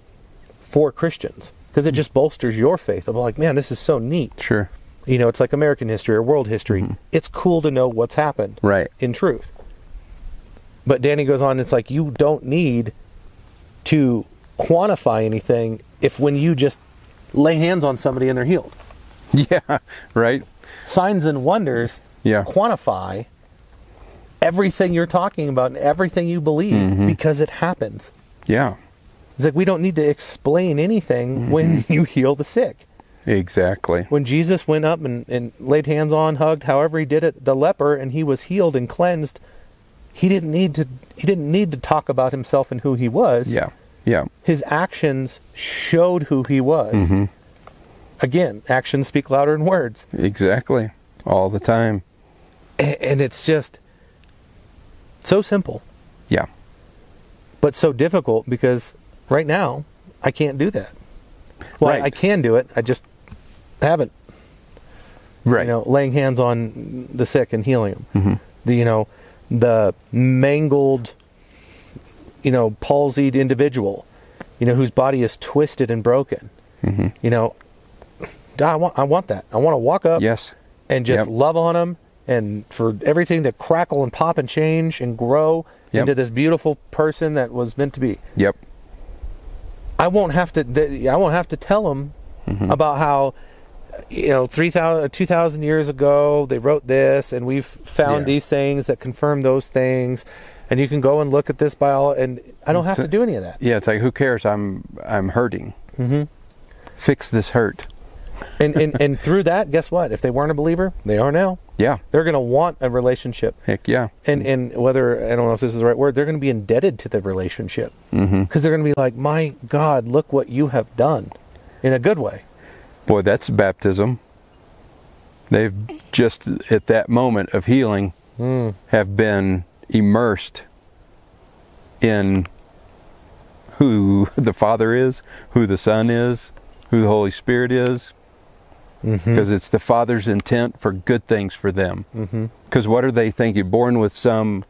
for Christians because it just bolsters your faith of like, man, this is so neat. Sure. You know, it's like American history or world history. It's cool to know what's happened Right. in truth. But Danny goes on, it's like you don't need to quantify anything if when you just lay hands on somebody and they're healed? Yeah, right? Signs and wonders Yeah. quantify everything you're talking about and everything you believe Mm-hmm. because it happens. Yeah, It's like we don't need to explain anything Mm-hmm. when you heal the sick. exactly. When Jesus went up and, and laid hands on, hugged, however he did it, the leper, and he was healed and cleansed, he didn't need to he didn't need to talk about himself and who he was. Yeah, yeah, His actions showed who he was. Mm-hmm. Again, actions speak louder than words. exactly. All the time. A- And it's just so simple, Yeah, but so difficult because right now I can't do that. Well, I- Right. I can do it. I just haven't. right. You know, laying hands on the sick and healing them. Mm-hmm. The you know, the mangled, you know, palsied individual, you know, whose body is twisted and broken. Mhm. You know, I want I want that. I want to walk up Yes, and just Yep. love on them and for everything to crackle and pop and change and grow Yep. into this beautiful person that was meant to be. yep, I won't have to. I won't have to tell them Mm-hmm. about how you know 3000 2000 years ago they wrote this and we've found Yeah. these things that confirm those things and you can go and look at this bio and I don't have to do any of that. yeah. It's like who cares? I'm I'm hurting. hmm Fix this hurt. And, and and through that, guess what? If they weren't a believer, they are now. Yeah, They're going to want a relationship. heck yeah. and and whether I don't know if this is the right word, they're going to be indebted to the relationship because Mm-hmm. they're going to be like, "My God, look what you have done," in a good way. Boy, that's baptism. They've just at that moment of healing Mm. have been immersed in who the Father is, who the Son is, who the Holy Spirit is, Mm-hmm. because it's the Father's intent for good things for them. Mm-hmm. Because what are they thinking? Born with some,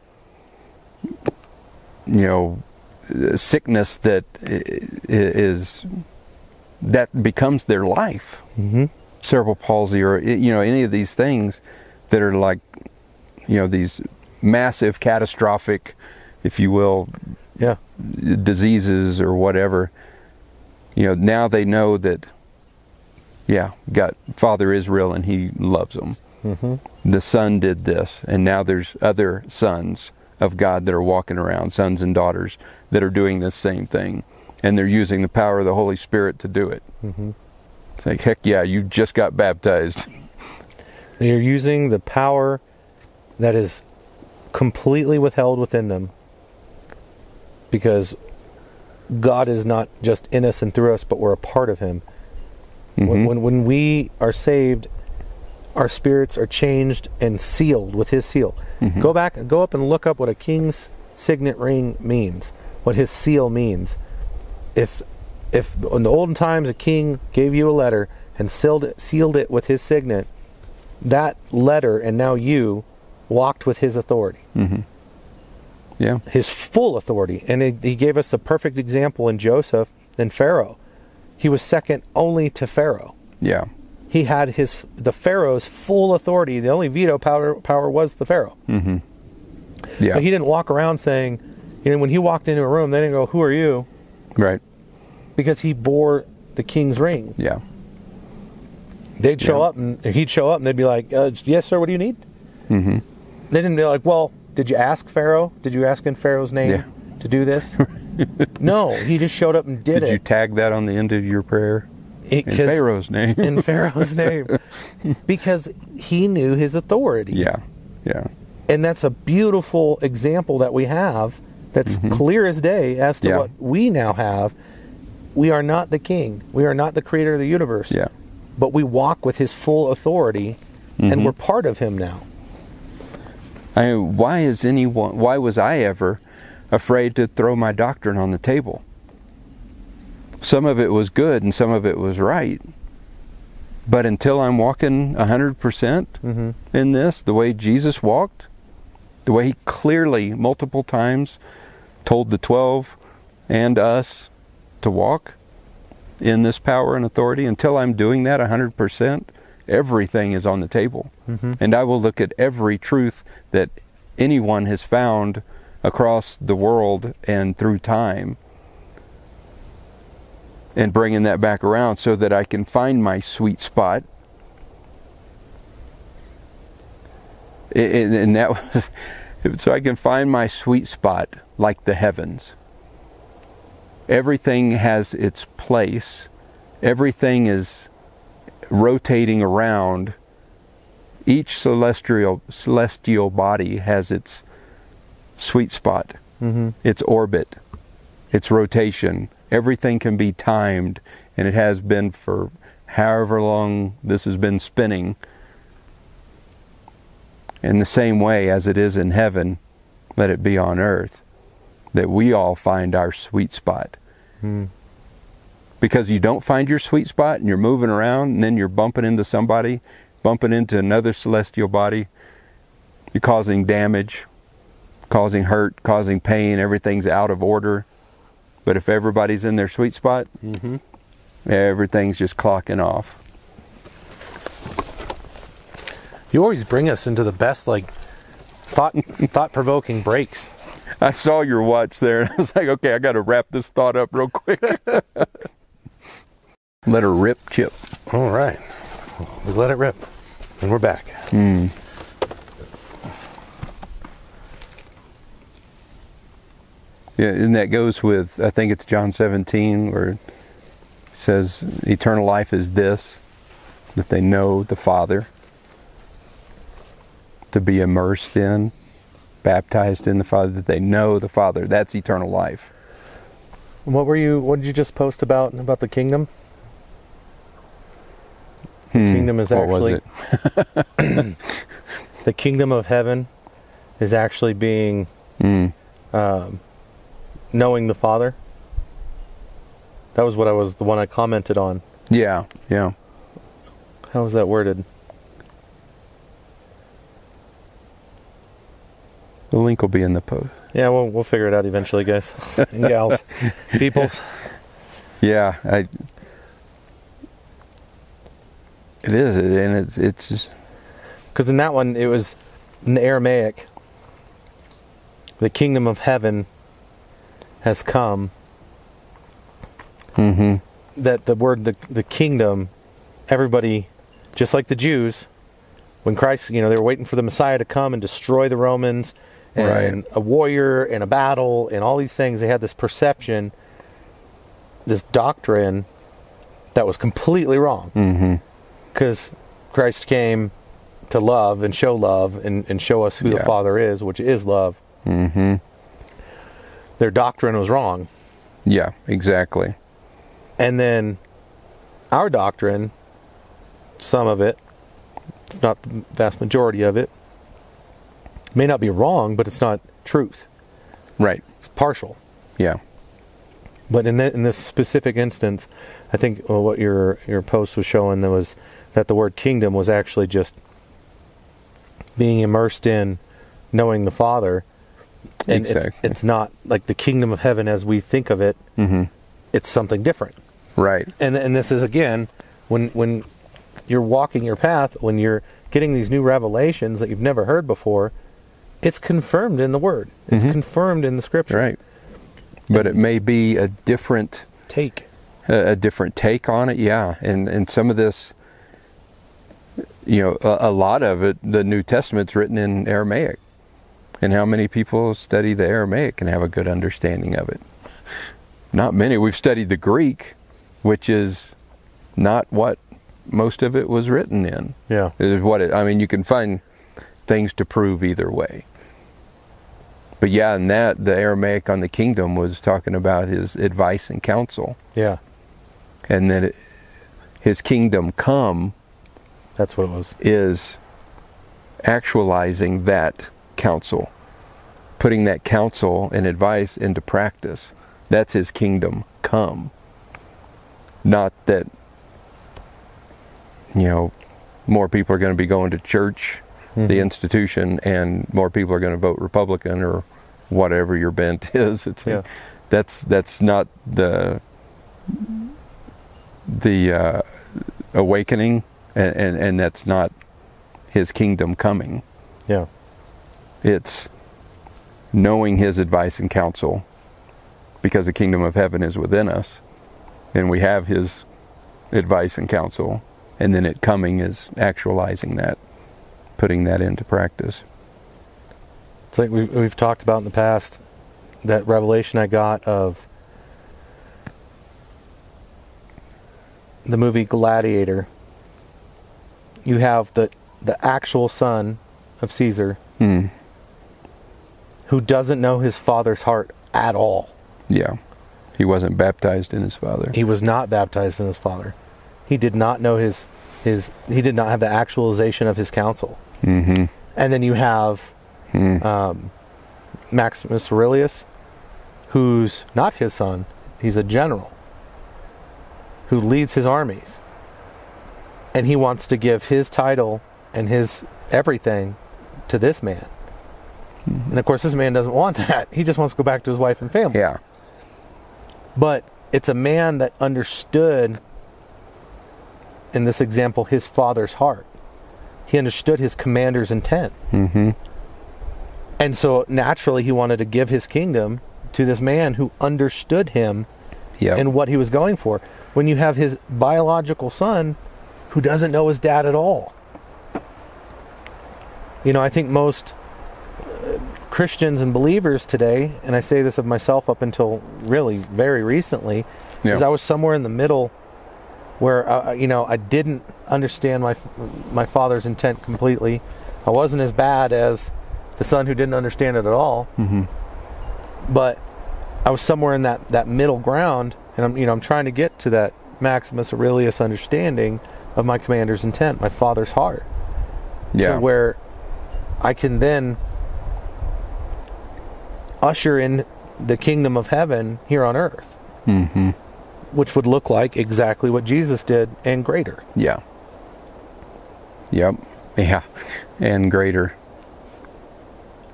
you know, sickness that is that becomes their life. Mm-hmm. Cerebral palsy, or you know, any of these things that are like, you know, these massive, catastrophic, if you will, Yeah. diseases or whatever. You know, now they know that. Yeah, got Father Israel, and He loves them Mm-hmm. the son did this and now there's other sons of god that are walking around sons and daughters that are doing this same thing and they're using the power of the holy spirit to do it Mm-hmm. it's like heck yeah you just got baptized They are using the power that is completely withheld within them because God is not just in us and through us, but we're a part of Him. When, Mhm. when, when we are saved, our spirits are changed and sealed with His seal. Mhm. Go back, go up and look up what a king's signet ring means, what his seal means. If, if in the olden times a king gave you a letter and sealed it, sealed it with his signet, that letter and now you walked with his authority, Mhm. yeah his full authority. And he, he gave us the perfect example in Joseph and Pharaoh. He was second only to Pharaoh. yeah He had his the Pharaoh's full authority. The only veto power power was the Pharaoh. mm-hmm. yeah But he didn't walk around saying, you know, when he walked into a room, they didn't go, "Who are you?" right Because he bore the king's ring. yeah They'd show Yeah. up and he'd show up and they'd be like, uh, "Yes, sir. What do you need?" mm-hmm. They didn't be like, "Well, did you ask Pharaoh? Did you ask in Pharaoh's name Yeah. to do this?" no, he just showed up and did, it. did you tag that on the end of your prayer It- in pharaoh's name in Pharaoh's name, because he knew his authority. yeah yeah and that's a beautiful example that we have that's clear as day as to Mm-hmm. Yeah. what we now have we are not the king we are not the creator of the universe yeah but we walk with his full authority Mm-hmm. and we're part of him now I, why is anyone why was i ever afraid to throw my doctrine on the table some of it was good and some of it was right but until i'm walking 100% mm-hmm. in this the way jesus walked the way he clearly multiple times told the 12 and us to walk in this power and authority until i'm doing that 100% everything is on the table Mm-hmm. and I will look at every truth that anyone has found across the world and through time. and bringing that back around so that I can find my sweet spot. And and that was so I can find my sweet spot like the heavens. Everything has its place. Everything is rotating around. Each celestial celestial body has its sweet spot, Mm-hmm. its orbit, its rotation. Everything can be timed, and it has been for however long this has been spinning. In the same way as it is in heaven, let it be on earth, that we all find our sweet spot. Mm. Because you don't find your sweet spot and you're moving around and then you're bumping into somebody, bumping into another celestial body, you're causing damage, causing hurt, causing pain, everything's out of order. But if everybody's in their sweet spot, Mm-hmm. everything's just clocking off. You always bring us into the best, like, thought thought provoking breaks. I saw your watch there and I was like, okay, I got to wrap this thought up real quick. Let her rip, Chip. All right. We let it rip. And we're back. Hmm. Yeah, and that goes with, I think it's John 17, where it says, eternal life is this, that they know the Father, to be immersed in, baptized in the Father, that they know the Father. That's eternal life. What were you? What did you just post about about the kingdom? Hmm, kingdom is actually- The kingdom of heaven is actually being Hmm. um, knowing the Father. That was what I was the one I commented on. Yeah, yeah. How was that worded? The link will be in the post. Yeah, we'll we'll figure it out eventually, guys and gals, peoples. Yeah, I. It is, and it's it's just, Because in that one, it was in the Aramaic. The kingdom of heaven has come. hmm That the word the the kingdom, everybody, just like the Jews, when Christ, you know, they were waiting for the Messiah to come and destroy the Romans, and Right. a warrior and a battle and all these things. They had this perception, this doctrine, that was completely wrong. hmm because Christ came to love and show love and, and show us who the Father is, which is love. hmm Their doctrine was wrong. Yeah, exactly. And then our doctrine, some of it, not the vast majority of it, may not be wrong, but it's not truth. Right. It's partial. Yeah. But in, th- in this specific instance, I think uh, what your your post was showing there was that the word kingdom was actually just being immersed in knowing the Father. And it's, Exactly. it's not like the kingdom of heaven as we think of it. Mm-hmm. It's something different. Right. And and this is again when when you're walking your path, when you're getting these new revelations that you've never heard before, it's confirmed in the Word. It's Mhm. confirmed in the Scripture. Right. But it may be a different Take. a, a different take on it. Yeah, and and some of this, you know, a, a lot of it, the New Testament's written in Aramaic, and how many people study the Aramaic and have a good understanding of it? Not many. We've studied the Greek, which is not what most of it was written in. Yeah. Is what it, I mean. You can find things to prove either way. But yeah, and that the Aramaic on the kingdom was talking about his advice and counsel, Yeah. and that it, his kingdom come That's what it was. is actualizing that counsel, putting that counsel and advice into practice. That's his kingdom come. Not that, you know, more people are going to be going to church, the Mhm. institution, and more people are going to vote Republican or whatever your bent is. It's Yeah. that's that's not the the uh, awakening, and, and and that's not his kingdom coming. Yeah. It's knowing his advice and counsel, because the kingdom of heaven is within us, and we have his advice and counsel, and then it coming is actualizing that, putting that into practice. It's like we've, we've talked about in the past that revelation I got of the movie Gladiator. You have the the actual son of Caesar Hmm. who doesn't know his father's heart at all. Yeah. He wasn't baptized in his father. He was not baptized in his father. He did not know his his he did not have the actualization of his counsel. Mm-hmm. And then you have Hmm. um, Maximus Aurelius, who's not his son. He's a general who leads his armies. And he wants to give his title and his everything to this man. And of course, this man doesn't want that. He just wants to go back to his wife and family. Yeah. But it's a man that understood, in this example, his father's heart. He understood his commander's intent. Mm-hmm. And so naturally, he wanted to give his kingdom to this man who understood him Yeah. and what he was going for. When you have his biological son who doesn't know his dad at all. You know, I think most uh, Christians and believers today, and I say this of myself up until really very recently, Yeah. is I was somewhere in the middle where uh, you know I didn't understand my my father's intent completely. I wasn't as bad as the son who didn't understand it at all, mm-hmm. but I was somewhere in that that middle ground, and I'm you know I'm trying to get to that Maximus Aurelius understanding of my commander's intent, my father's heart, Yeah. to where I can then usher in the kingdom of heaven here on earth, mm-hmm. which would look like exactly what Jesus did and greater. Yeah. Yep. Yeah. And greater.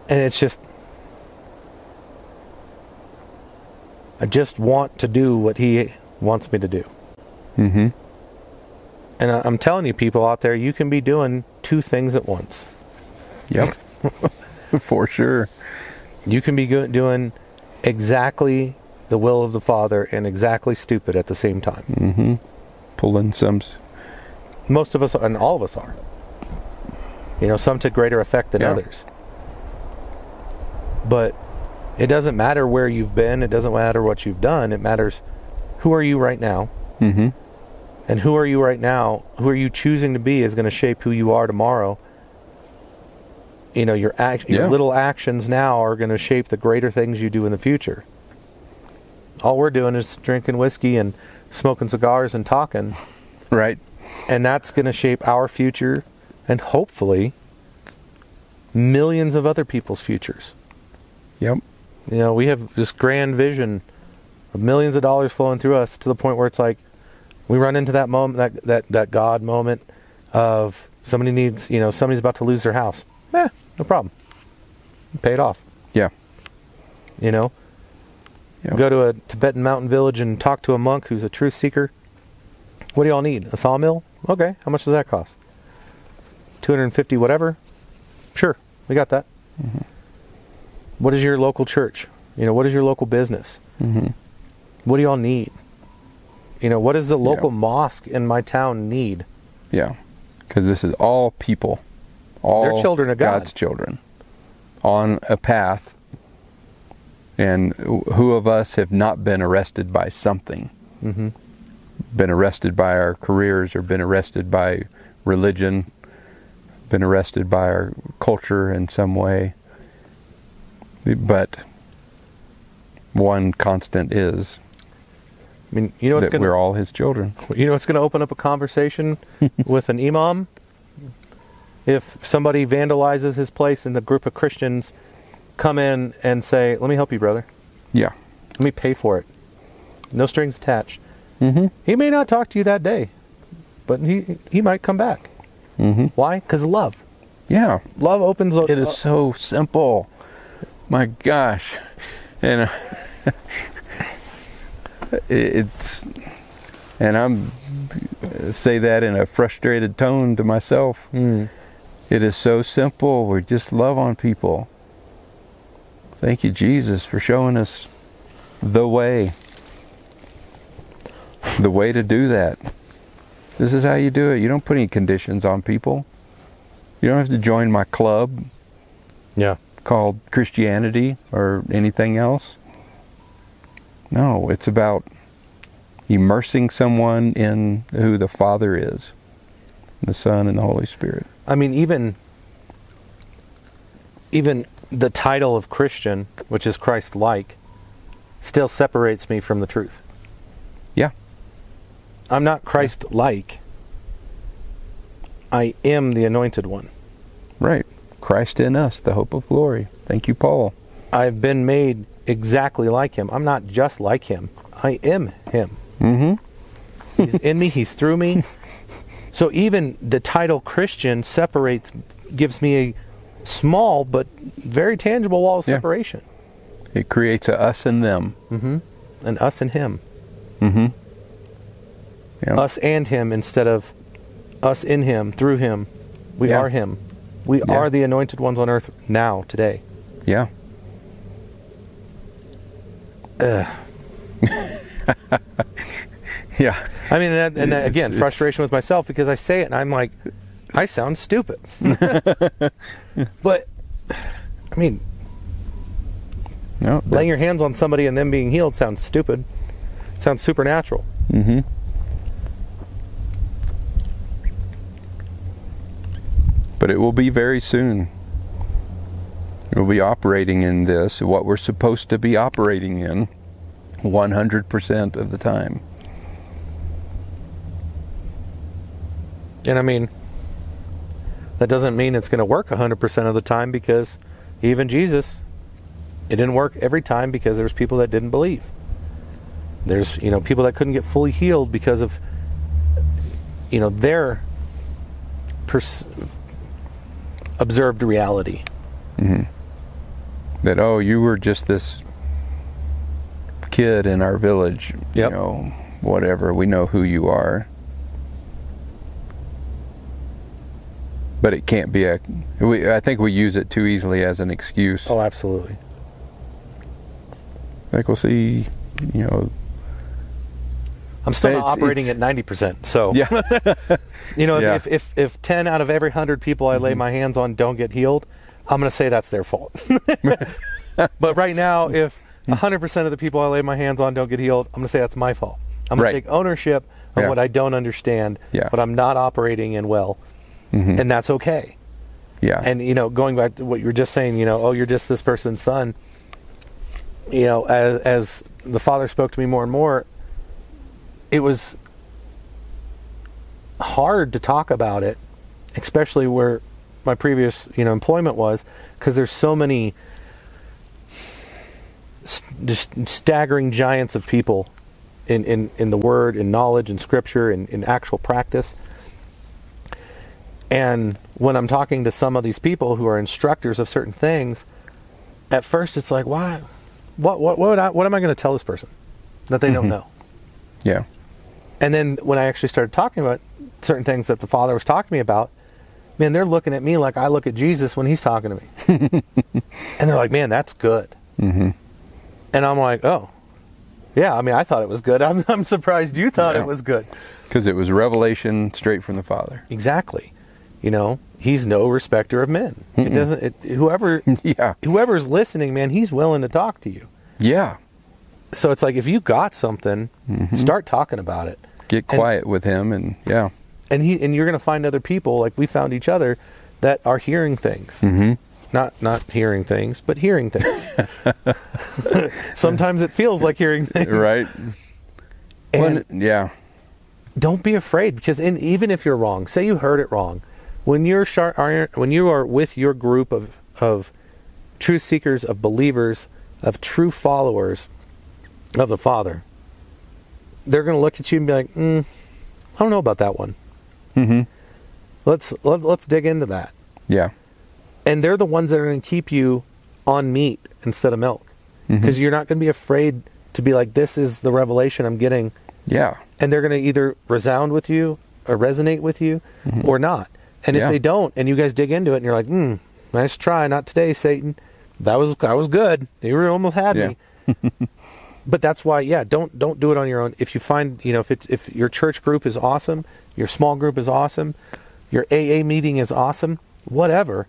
And it's just I just want to do what he wants me to do. Mm-hmm. And I'm telling you, people out there, you can be doing two things at once. Yep. For sure. You can be doing exactly the will of the Father and exactly stupid at the same time. Mm-hmm. Pulling some. Most of us, and all of us are. You know, some to greater effect than Yeah. others. But it doesn't matter where you've been, it doesn't matter what you've done. It matters who are you right now, Mm-hmm. And who are you right now, who are you choosing to be is going to shape who you are tomorrow. You know, your act, your Yeah. little actions now are going to shape the greater things you do in the future. All we're doing is drinking whiskey and smoking cigars and talking, Right. and that's going to shape our future and hopefully millions of other people's futures. Yep. You know, we have this grand vision of millions of dollars flowing through us to the point where it's like we run into that moment, that that that God moment of somebody needs, you know, somebody's about to lose their house. Eh, no problem. Pay it off. Yeah. You know, go to a Tibetan mountain village and talk to a monk who's a truth seeker. What do y'all need? A sawmill? Okay. How much does that cost? Two hundred and fifty, whatever. Sure, we got that. What is your local church? You know, what is your local business? Mm-hmm. What do y'all need? You know, what does the local Yeah. mosque in my town need? Yeah. Because this is all people. All They're children of God. God's children on a path. And who of us have not been arrested by something? Mm-hmm. Been arrested by our careers or been arrested by religion, been arrested by our culture in some way. But one constant is I mean, you know what's that gonna we're all his children. you know what's gonna open up a conversation with an imam? If somebody vandalizes his place and the group of Christians come in and say, Let me help you, brother. Yeah. Let me pay for it. No strings attached. Mm-hmm. He may not talk to you that day, but he he might come back. Mm-hmm. Why? Because love. Yeah. Love opens. It is so simple. My gosh. And uh, it's and I'm say that in a frustrated tone to myself. Mm. It is so simple. We just love on people. Thank you Jesus for showing us the way. the way to do that. This is how you do it. You don't put any conditions on people. You don't have to join my club Yeah. called Christianity or anything else. No, it's about immersing someone in who the Father is, the Son, and the Holy Spirit. I mean, even even the title of Christian, which is Christ-like, still separates me from the truth. Yeah. I'm not Christ-like. I am the anointed one. Right. Christ in us, the hope of glory. Thank you, Paul. I've been made exactly like him. I'm not just like him. I am him. Mm-hmm. He's in me, he's through me. So even the title Christian separates gives me a small but very tangible wall of Yeah. separation. It creates a us and them. hmm And us and him. Mm-hmm. Yeah. Us and him instead of us in him, through him. We Yeah. are him. We are the anointed ones on earth now, today. Yeah. Yeah. I mean, that, and that, again, frustration with myself because I say it and I'm like, I sound stupid. but, I mean, No. laying your hands on somebody and them being healed sounds stupid. sounds supernatural. Mm-hmm. But it will be very soon. We'll be operating in this, what we're supposed to be operating in, 100% of the time. And I mean, that doesn't mean it's going to work 100% of the time because even Jesus, it didn't work every time because there's people that didn't believe. There's, you know, people that couldn't get fully healed because of, you know, their pers- observed reality. Mm-hmm. That, oh, you were just this kid in our village, Yep. you know, whatever. We know who you are. But it can't be a. We, I think we use it too easily as an excuse. Oh, absolutely. Like we'll see, you know. I'm still It's- operating it's- at 90%. So, Yeah, you know, if, Yeah. if, if, if 10 out of every 100 people I lay mm-hmm. my hands on don't get healed, I'm going to say that's their fault. but right now, if 100% of the people I lay my hands on don't get healed, I'm going to say that's my fault. I'm going Right. to take ownership of Yeah. what I don't understand, Yeah. but I'm not operating in well. Mhm. And that's okay. yeah, And, you know, going back to what you were just saying, you know, oh, you're just this person's son. You know, as, as the father spoke to me more and more, it was hard to talk about it, especially where my previous, you know, employment was, because there's so many s- just staggering giants of people in, in, in the word, in knowledge, in scripture, in, in actual practice. And when I'm talking to some of these people who are instructors of certain things, at first it's like, why? What what what, would I, what am I going to tell this person that they don't mm-hmm. know? yeah, And then when I actually started talking about certain things that the father was talking to me about, man, they're looking at me like I look at Jesus when he's talking to me, and they're like, man, that's good. hmm And I'm like, oh, yeah. I mean, I thought it was good. I'm I'm surprised you thought Yeah. it was good. because it was revelation straight from the Father. Exactly. You know, he's no respecter of men. It Mm-mm. doesn't. It, whoever Yeah, whoever's listening, man, he's willing to talk to you. yeah. So it's like if you got something, start talking about it. Get And- quiet with him, and yeah, And he and you're going to find other people like we found each other that are hearing things. hmm Not not hearing things, but hearing things. Sometimes it feels like hearing things. right. And When- yeah, don't be afraid because in, even if you're wrong, say you heard it wrong, when you're shar- are, when you are with your group of of truth seekers, of believers, of true followers of the Father, they're going to look at you and be like, mm, "I don't know about that one. Hmm Let's let's let's dig into that." yeah, And they're the ones that are going to keep you on meat instead of milk because you're not going to be afraid to be like, "This is the revelation I'm getting." yeah, and they're going to either resound with you or resonate with you or not. And if Mm-hmm. They don't, and you guys dig into it, and you're like, "Hmm, nice try, not today, Satan. That was that was good. You almost had Yeah. me." but that's why yeah don't don't do it on your own if you find you know if it's if your church group is awesome your small group is awesome your aa meeting is awesome whatever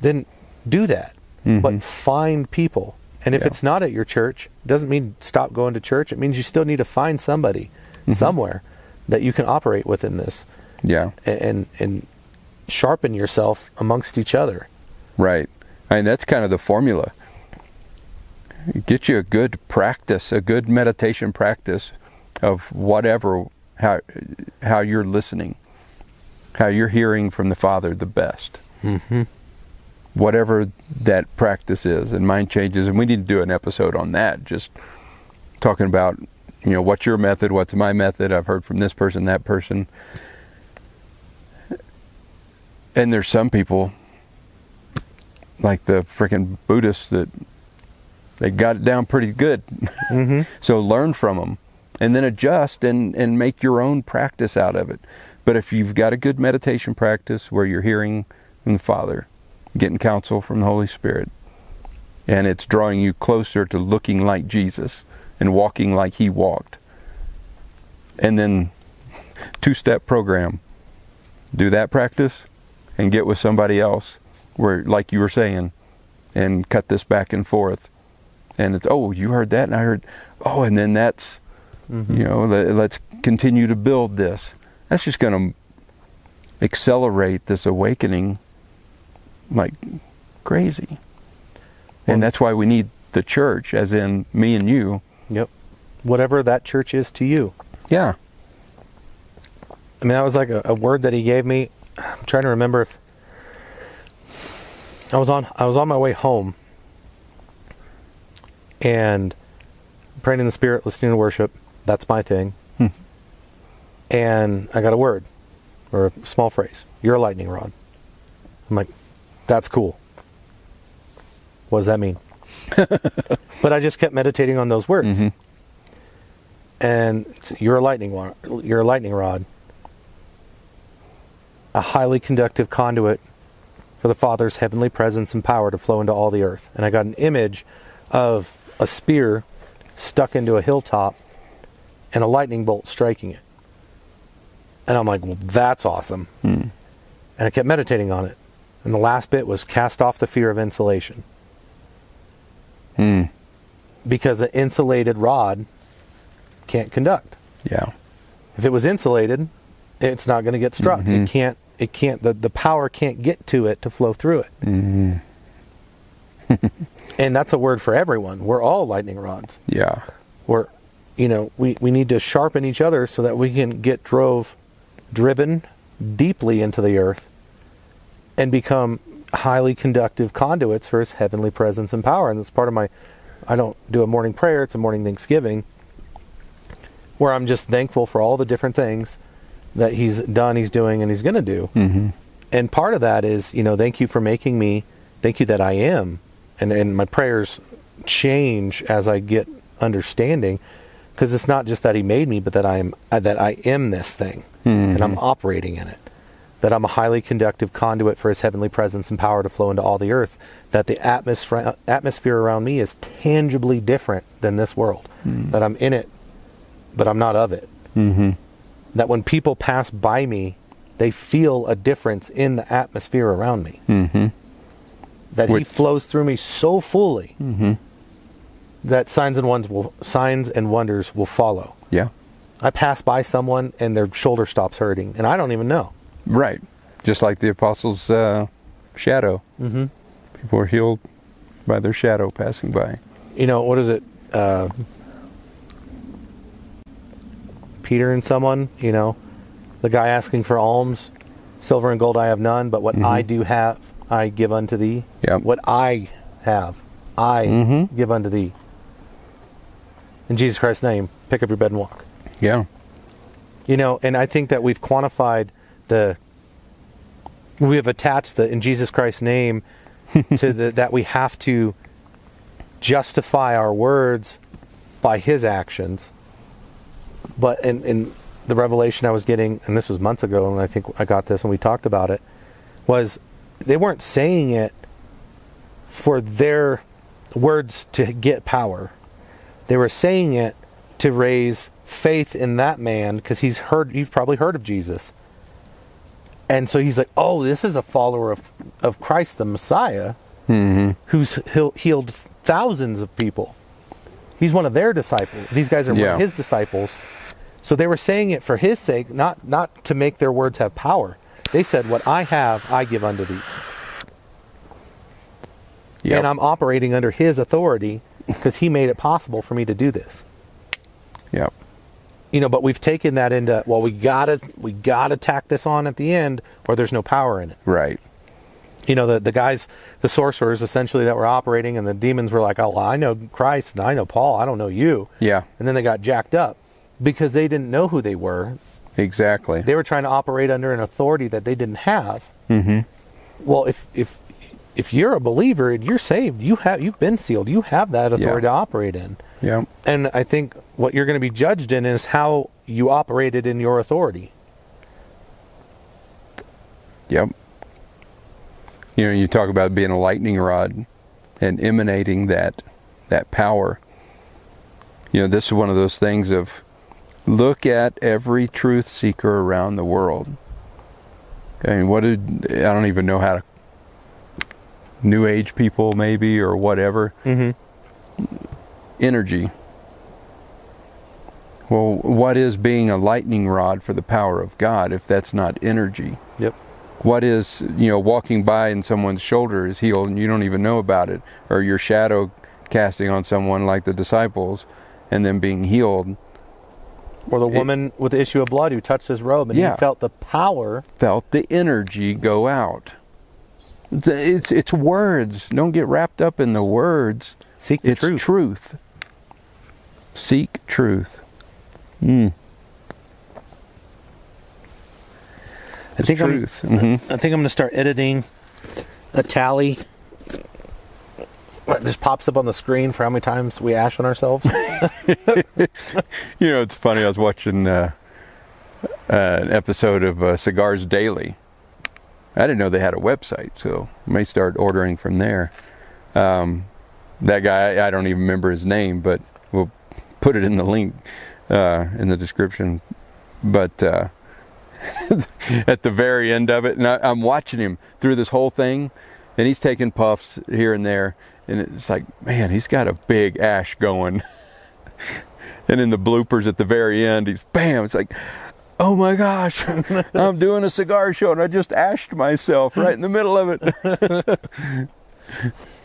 then do that mm-hmm. but find people and if Yeah. it's not at your church doesn't mean stop going to church it means you still need to find somebody mm-hmm. somewhere that you can operate within this Yeah. and and sharpen yourself amongst each other Right. I And that's kind of the formula. Get you a good practice, a good meditation practice of whatever how how you're listening, how you're hearing from the Father the best. mm-hmm. Whatever that practice is, and mind changes, and we need to do an episode on that. Just talking about, you know, what's your method, what's my method. I've heard from this person, that person, and there's some people like the freaking Buddhists that they got it down pretty good. Mm-hmm. so learn from them and then adjust and, and make your own practice out of it. But if you've got a good meditation practice where you're hearing from the Father, getting counsel from the Holy Spirit, and it's drawing you closer to looking like Jesus and walking like He walked, and then two step program, do that practice and get with somebody else where, like you were saying, and cut this back and forth. And it's, oh, you heard that, and I heard, oh, and then that's, Mm-hmm. you know, let, let's continue to build this. That's just going to accelerate this awakening like crazy. Well- And that's why we need the church, as in me and you. Yep. Whatever that church is to you. Yeah. I mean, that was like a, a word that he gave me. I'm trying to remember if I was on I was on my way home and praying in the spirit, listening to worship. That's my thing. Hmm. And I got a word or a small phrase. You're a lightning rod. I'm like, that's cool. What does that mean? but I just kept meditating on those words. Mhm. And it's, you're a lightning rod. You're a lightning rod. A highly conductive conduit for the Father's heavenly presence and power to flow into all the earth. And I got an image of a spear stuck into a hilltop and a lightning bolt striking it. And I'm like, well, that's awesome. Hmm. And I kept meditating on it. And the last bit was cast off the fear of insulation. Hmm. Because an insulated rod can't conduct. Yeah. If it was insulated, it's not going to get struck. Mhm. It can't. It can't. The, the power can't get to it to flow through it. hmm And that's a word for everyone. We're all lightning rods. Yeah. We're, you know, we, we need to sharpen each other so that we can get drove, driven deeply into the earth, and become highly conductive conduits for His heavenly presence and power. And that's part of my. I don't do a morning prayer. It's a morning Thanksgiving, where I'm just thankful for all the different things that He's done, He's doing, and He's going to do. hmm and part of that is you know thank you for making me thank you that i am and and my prayers change as i get understanding because it's not just that he made me but that i'm uh, that i am this thing and i'm operating in it. That i'm a highly conductive conduit for his heavenly presence and power to flow into all the earth. That the atmosphere atmosphere around me is tangibly different than this world. That i'm in it but i'm not of it. Hmm that when people pass by me, they feel a difference in the atmosphere around me. That he flows through me so fully hmm that signs and wonders will signs and wonders will follow. Yeah. I pass by someone and their shoulder stops hurting, and I don't even know. Right. Just like the apostles' uh, shadow. Mm-hmm. People are healed by their shadow passing by. You know what is it? Uh, Peter and someone, you know, the guy asking for alms, silver and gold I have none, but what I do have, I give unto thee. Yep. What I have, I Mhm. give unto thee. In Jesus Christ's name, pick up your bed and walk. Yeah. You know, and I think that we've quantified the, we have attached the in Jesus Christ's name to the that we have to justify our words by His actions. But in, in the revelation I was getting, and this was months ago, and I think I got this and we talked about it, was they weren't saying it for their words to get power. They were saying it to raise faith in that man because he's heard, you've probably heard of Jesus. And so he's like, oh, this is a follower of, of Christ the Messiah mm-hmm. who's healed thousands of people. He's one of their disciples. These guys are one Yeah. of his disciples. So they were saying it for his sake, not not to make their words have power. They said, "What I have, I give unto thee," Yep. and I'm operating under his authority because he made it possible for me to do this. Yep. You know, but we've taken that into well, we gotta we gotta tack this on at the end, or there's no power in it. Right. you know the the guys the sorcerers essentially that were operating and the demons were like oh i know christ and i know paul i don't know you Yeah. and then they got jacked up because they didn't know who they were Exactly. they were trying to operate under an authority that they didn't have mm-hmm. well if if if you're a believer and you're saved you have you've been sealed you have that authority Yeah. to operate in Yep. and i think what you're going to be judged in is how you operated in your authority Yep. You know, you talk about being a lightning rod and emanating that that power. You know, this is one of those things of look at every truth seeker around the world. I mean, what did I don't even know how to new age people maybe or whatever. mm-hmm. Energy. Well, what is being a lightning rod for the power of God if that's not energy? yep what is you know walking by and someone's shoulder is healed and you don't even know about it or your shadow casting on someone like the disciples and then being healed or the woman with the issue of blood who touched his robe and Yeah. he felt the power felt the energy go out. It's it's, it's words. Don't get wrapped up in the words. Seek the it's truth. truth. Seek truth. Mm, I think I'm, truth. Hmm I think I'm going to start editing a tally. It just pops up on the screen for how many times we ash on ourselves. You know, it's funny. I was watching uh, uh, an episode of uh, Cigars Daily. I didn't know they had a website, so I may start ordering from there. Um, that guy, I don't even remember his name, but we'll put it in the link uh, in the description. But uh, at the very end of it, and I, I'm watching him through this whole thing, and he's taking puffs here and there, and it's like, man, he's got a big ash going. And in the bloopers at the very end, he's bam, it's like, oh my gosh, I'm doing a cigar show and I just ashed myself right in the middle of it.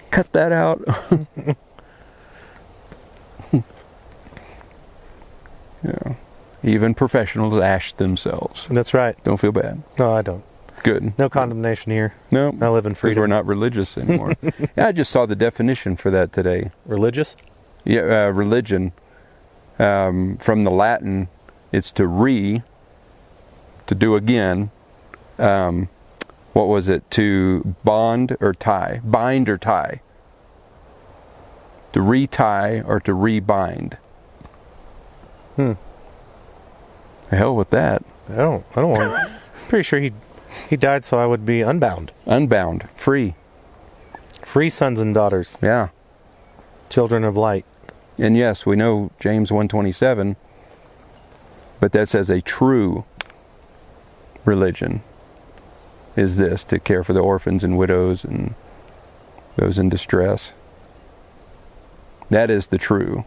Cut that out. yeah. Even professionals ash themselves. That's right. Don't feel bad. No, I don't. Good. No condemnation here. No. I live in freedom. we're not religious anymore. yeah, I just saw the definition for that today. Religious? Yeah, uh, religion. Um, from the Latin, it's to re, to do again. Um, what was it? To bond or tie, bind or tie. To retie or to rebind. Hmm. The hell with that. I don't. I don't want. Pretty sure he he died so I would be unbound, Unbound, free. free sons and daughters, Yeah. children of light. And yes, we know James 127, but that says a true religion is this to care for the orphans and widows and those in distress. That is the true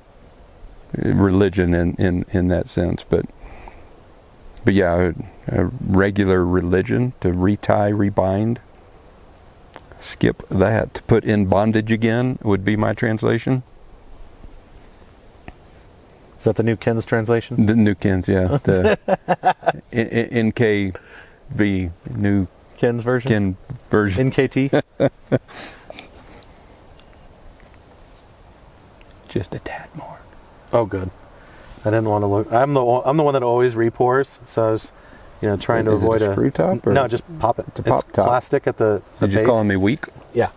religion in, in, in that sense. But but yeah, a, a regular religion to retie, rebind, skip that. To put in bondage again would be my translation. Is that the new Ken's translation? The New Kens, yeah. The N- N- NKV, New Ken's version. Ken version. NKT. Just a tad more. oh, good. I didn't want to look. I'm the one, I'm the one that always repours, so I was, you know, trying to Is avoid a screw top? Or? No, just pop it. It's a It's pop top. plastic at the. the Did you base. calling me weak? Yeah.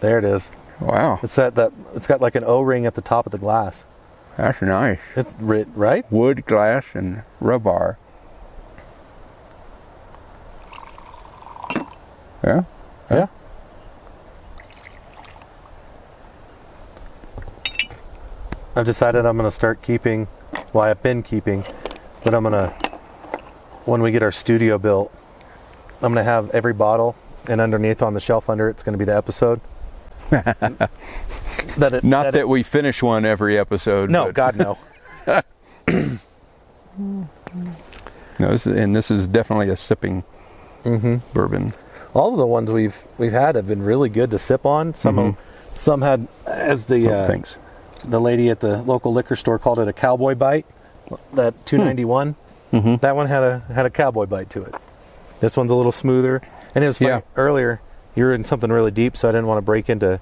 There it is. Wow, It's that that it's got like an O-ring at the top of the glass. that's nice. It's ri- right. Wood, glass, and rubber. Yeah, Yeah. I've decided I'm going to start keeping. Well, I've been keeping, but I'm going to. When we get our studio built, I'm going to have every bottle, and underneath on the shelf under it's going to be the episode. that it, Not that, it- we finish one every episode. no, but- God no. No, this is, and this is definitely a sipping hmm bourbon. All of the ones we've we've had have been really good to sip on. Some of some had, as the Oh, uh, thanks. The lady at the local liquor store called it a cowboy bite. That 291. Mm-hmm. That one had a had a cowboy bite to it. This one's a little smoother. And it was funny, Yeah. earlier you were in something really deep, so I didn't want to break into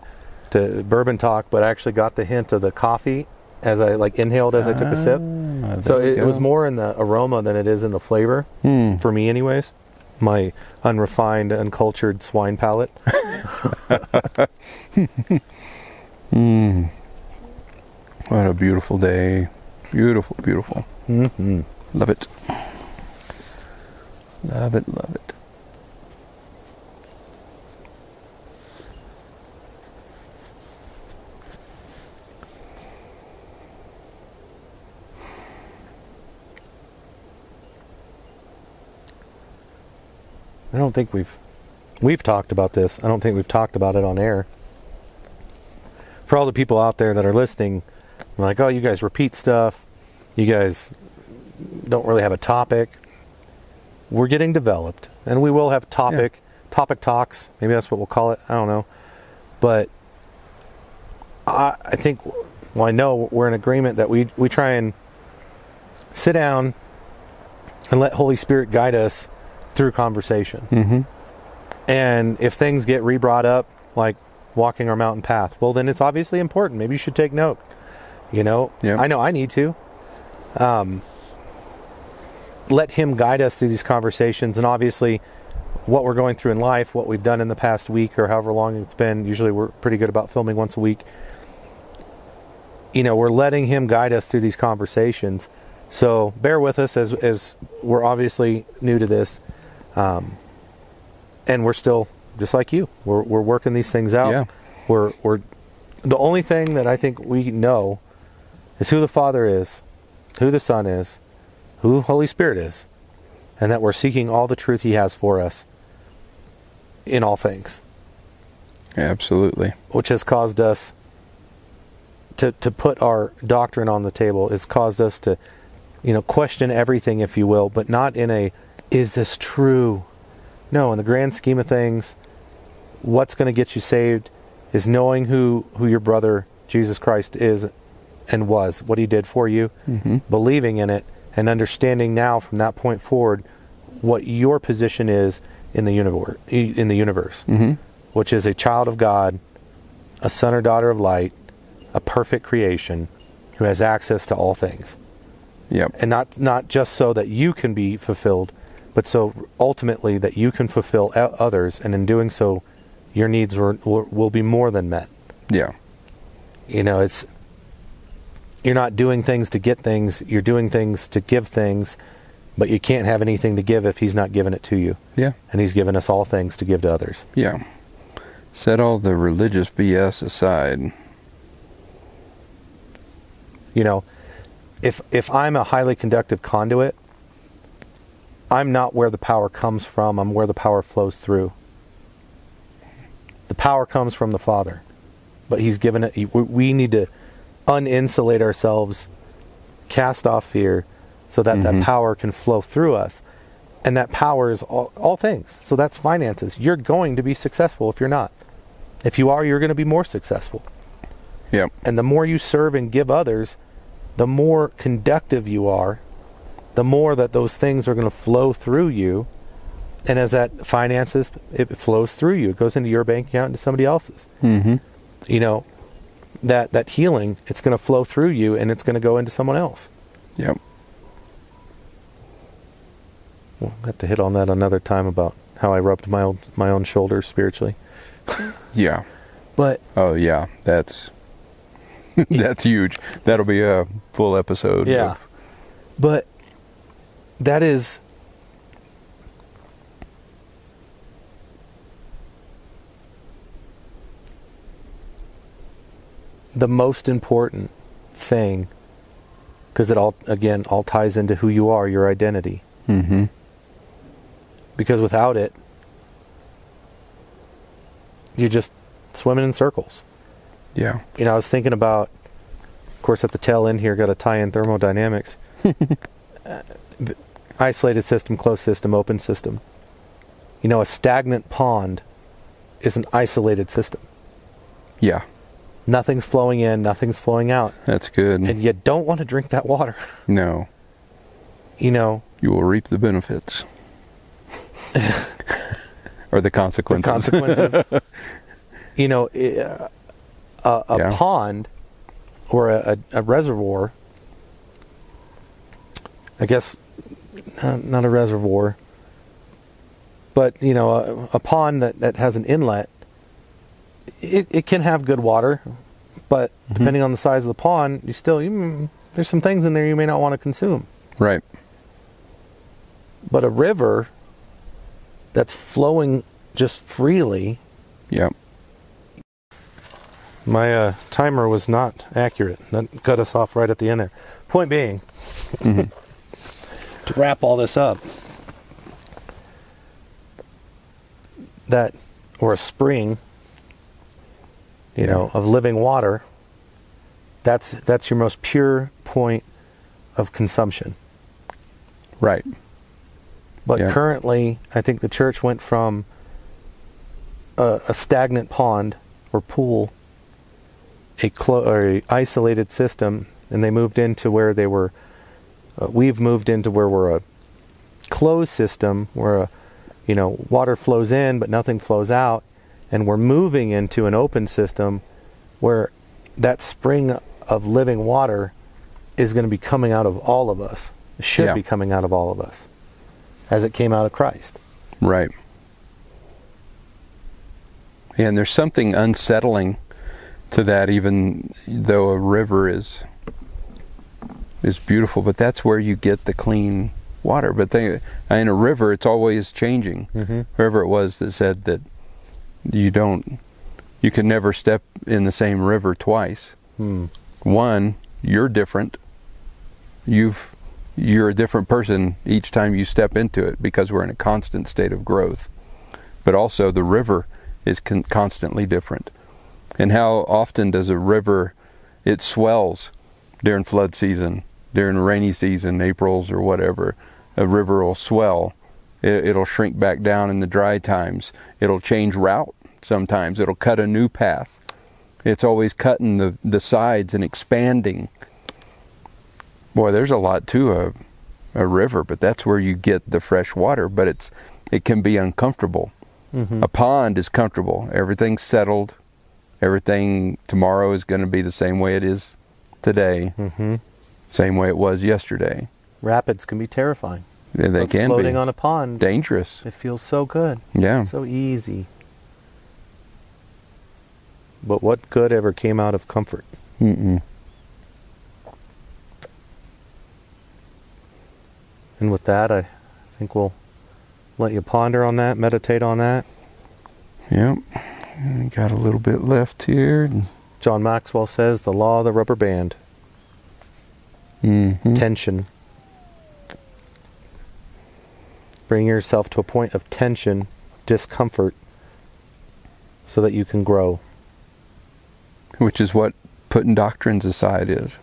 to bourbon talk, but I actually got the hint of the coffee as I like inhaled as I took a sip. Ah, So it, it was more in the aroma than it is in the flavor Hmm. for me, anyways. My unrefined, uncultured swine palate. Mm. What a beautiful day. Beautiful, beautiful. Mm-hmm. Love it. Love it, love it. I don't think we've we've talked about this. I don't think we've talked about it on air. For all the people out there that are listening, like, oh, you guys repeat stuff. You guys don't really have a topic. We're getting developed, and we will have topic topic talks. Maybe that's what we'll call it. I don't know, but I, I think, well, I know we're in agreement that we we try and sit down and let Holy Spirit guide us through conversation. Mm-hmm. And if things get re brought up, like walking our mountain path, well, then it's obviously important. Maybe you should take note. You know, Yeah. I know I need to. Um, let Him guide us through these conversations. And obviously, what we're going through in life, what we've done in the past week or however long it's been, usually we're pretty good about filming once a week. You know, we're letting Him guide us through these conversations. So bear with us as, as we're obviously new to this. Um, and we're still just like you. We're we're working these things out. Yeah. We're we're the only thing that I think we know is who the Father is, who the Son is, who Holy Spirit is, and that we're seeking all the truth He has for us in all things, Absolutely. which has caused us to to put our doctrine on the table. Has caused us to, you know, question everything, if you will, but not in a is this true? No, in the grand scheme of things, what's going to get you saved is knowing who, who your brother Jesus Christ is and was, what he did for you, Mm-hmm. believing in it, and understanding now from that point forward what your position is in the universe, in the universe, Mm-hmm. which is a child of God, a son or daughter of light, a perfect creation who has access to all things Yep. and not not just so that you can be fulfilled, but so ultimately that you can fulfill others, and in doing so, your needs will, will, will be more than met. Yeah. You know, it's you're not doing things to get things; you're doing things to give things, but you can't have anything to give if He's not giving it to you, Yeah. and He's given us all things to give to others. Yeah. Set all the religious BS aside. You know, if if I'm a highly conductive conduit, I'm not where the power comes from, I'm where the power flows through. The power comes from the Father, but He's given it. we- We need to uninsulate ourselves, cast off fear, so that Mhm. that power can flow through us. And that power is all, all things. So that's finances. You're going to be successful if you're not. If you are, you're going to be more successful. Yep. And the more you serve and give others, the more conductive you are, the more that those things are going to flow through you. And as that finances, it flows through you. It goes into your bank account into somebody else's. Mm-hmm. You know, that that healing, it's going to flow through you and it's going to go into someone else. Yep. We'll have to hit on that another time about how I rubbed my own, my own shoulders spiritually. Yeah. But Oh yeah. That's that's huge. That'll be a full episode. Yeah. of- But that is the most important thing because it all again all ties into who you are, your identity. Mm-hmm. Because without it, you're just swimming in circles. Yeah. You know, I was thinking about, of course, at the tail end here, got to tie in thermodynamics. Uh, isolated system, closed system, open system. You know, a stagnant pond is an isolated system. Yeah. Nothing's flowing in, nothing's flowing out. That's good. And you don't want to drink that water. no. You know, You will reap the benefits. or the the consequences. consequences. you know, uh, a, a Yeah. pond or a, a, a reservoir, I guess, not, not a reservoir, but, you know, a, a pond that, that has an inlet, it, it can have good water, but depending on the size of the pond, you still, you, there's some things in there you may not want to consume. right. But a river that's flowing just freely, Yep. My uh, timer was not accurate. That cut us off right at the end there. Point being, to wrap all this up, that or a spring, you know, of living water. That's that's your most pure point of consumption. Right. But Yeah. currently, I think the church went from a, a stagnant pond or pool, a, clo- or a isolated system, and they moved into where they were. Uh, we've moved into where we're a closed system, where a, you know water flows in but nothing flows out, and we're moving into an open system where that spring of living water is going to be coming out of all of us. It should Yeah. be coming out of all of us as it came out of Christ. Right. Yeah, and there's something unsettling to that, even though a river is is beautiful. But that's where you get the clean water. But they, in a river, it's always changing. Mm-hmm. Whoever it was that said that you don't, you can never step in the same river twice. Hmm. One, you're different. You've you're a different person each time you step into it because we're in a constant state of growth. But also the river is con- constantly different. And how often does a river it swells during flood season, during rainy season, April's or whatever. A river will swell. It, it'll shrink back down in the dry times. It'll change route sometimes. It'll cut a new path. It's always cutting the, the sides and expanding. Boy, there's a lot to a a river, but that's where you get the fresh water. But it's it can be uncomfortable. Mm-hmm. A pond is comfortable. Everything's settled. Everything tomorrow is going to be the same way it is today, Mm-hmm. same way it was yesterday. Rapids can be terrifying. They, they can floating be on a pond. dangerous. It feels so good, Yeah. so easy. But what good ever came out of comfort? Mm-mm. And with that, I think we'll let you ponder on that, meditate on that. Yep. Got a little bit left here. John Maxwell says the law of the rubber band, Mm-hmm. tension. Bring yourself to a point of tension, discomfort, so that you can grow. Which is what putting doctrines aside is.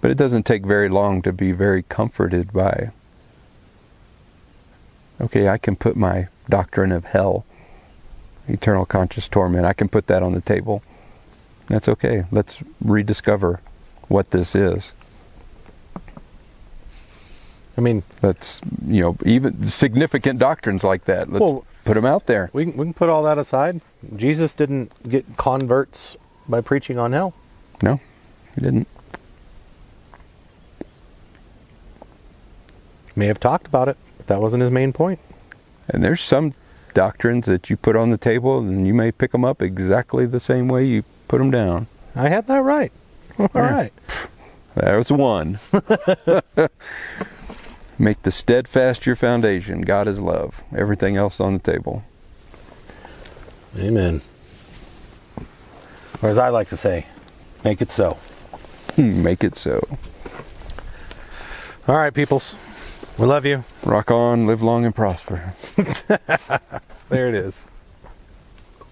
But it doesn't take very long to be very comforted by. Okay, I can put my doctrine of hell, eternal conscious torment, I can put that on the table. That's okay. Let's rediscover what this is. I mean, Let's, you know, even significant doctrines like that. Let's Well- put them out there. we can, we can put all that aside. Jesus didn't get converts by preaching on hell. No, he didn't. May have talked about it, but that wasn't his main point. And there's some doctrines that you put on the table, and you may pick them up exactly the same way you put them down. I had that right. All Yeah. right. That was one. Make the steadfast your foundation. God is love. Everything else on the table. Amen. Or as I like to say, Make it so. Hmm, Make it so. All right, peoples. We love you. Rock on, live long and prosper. There it is.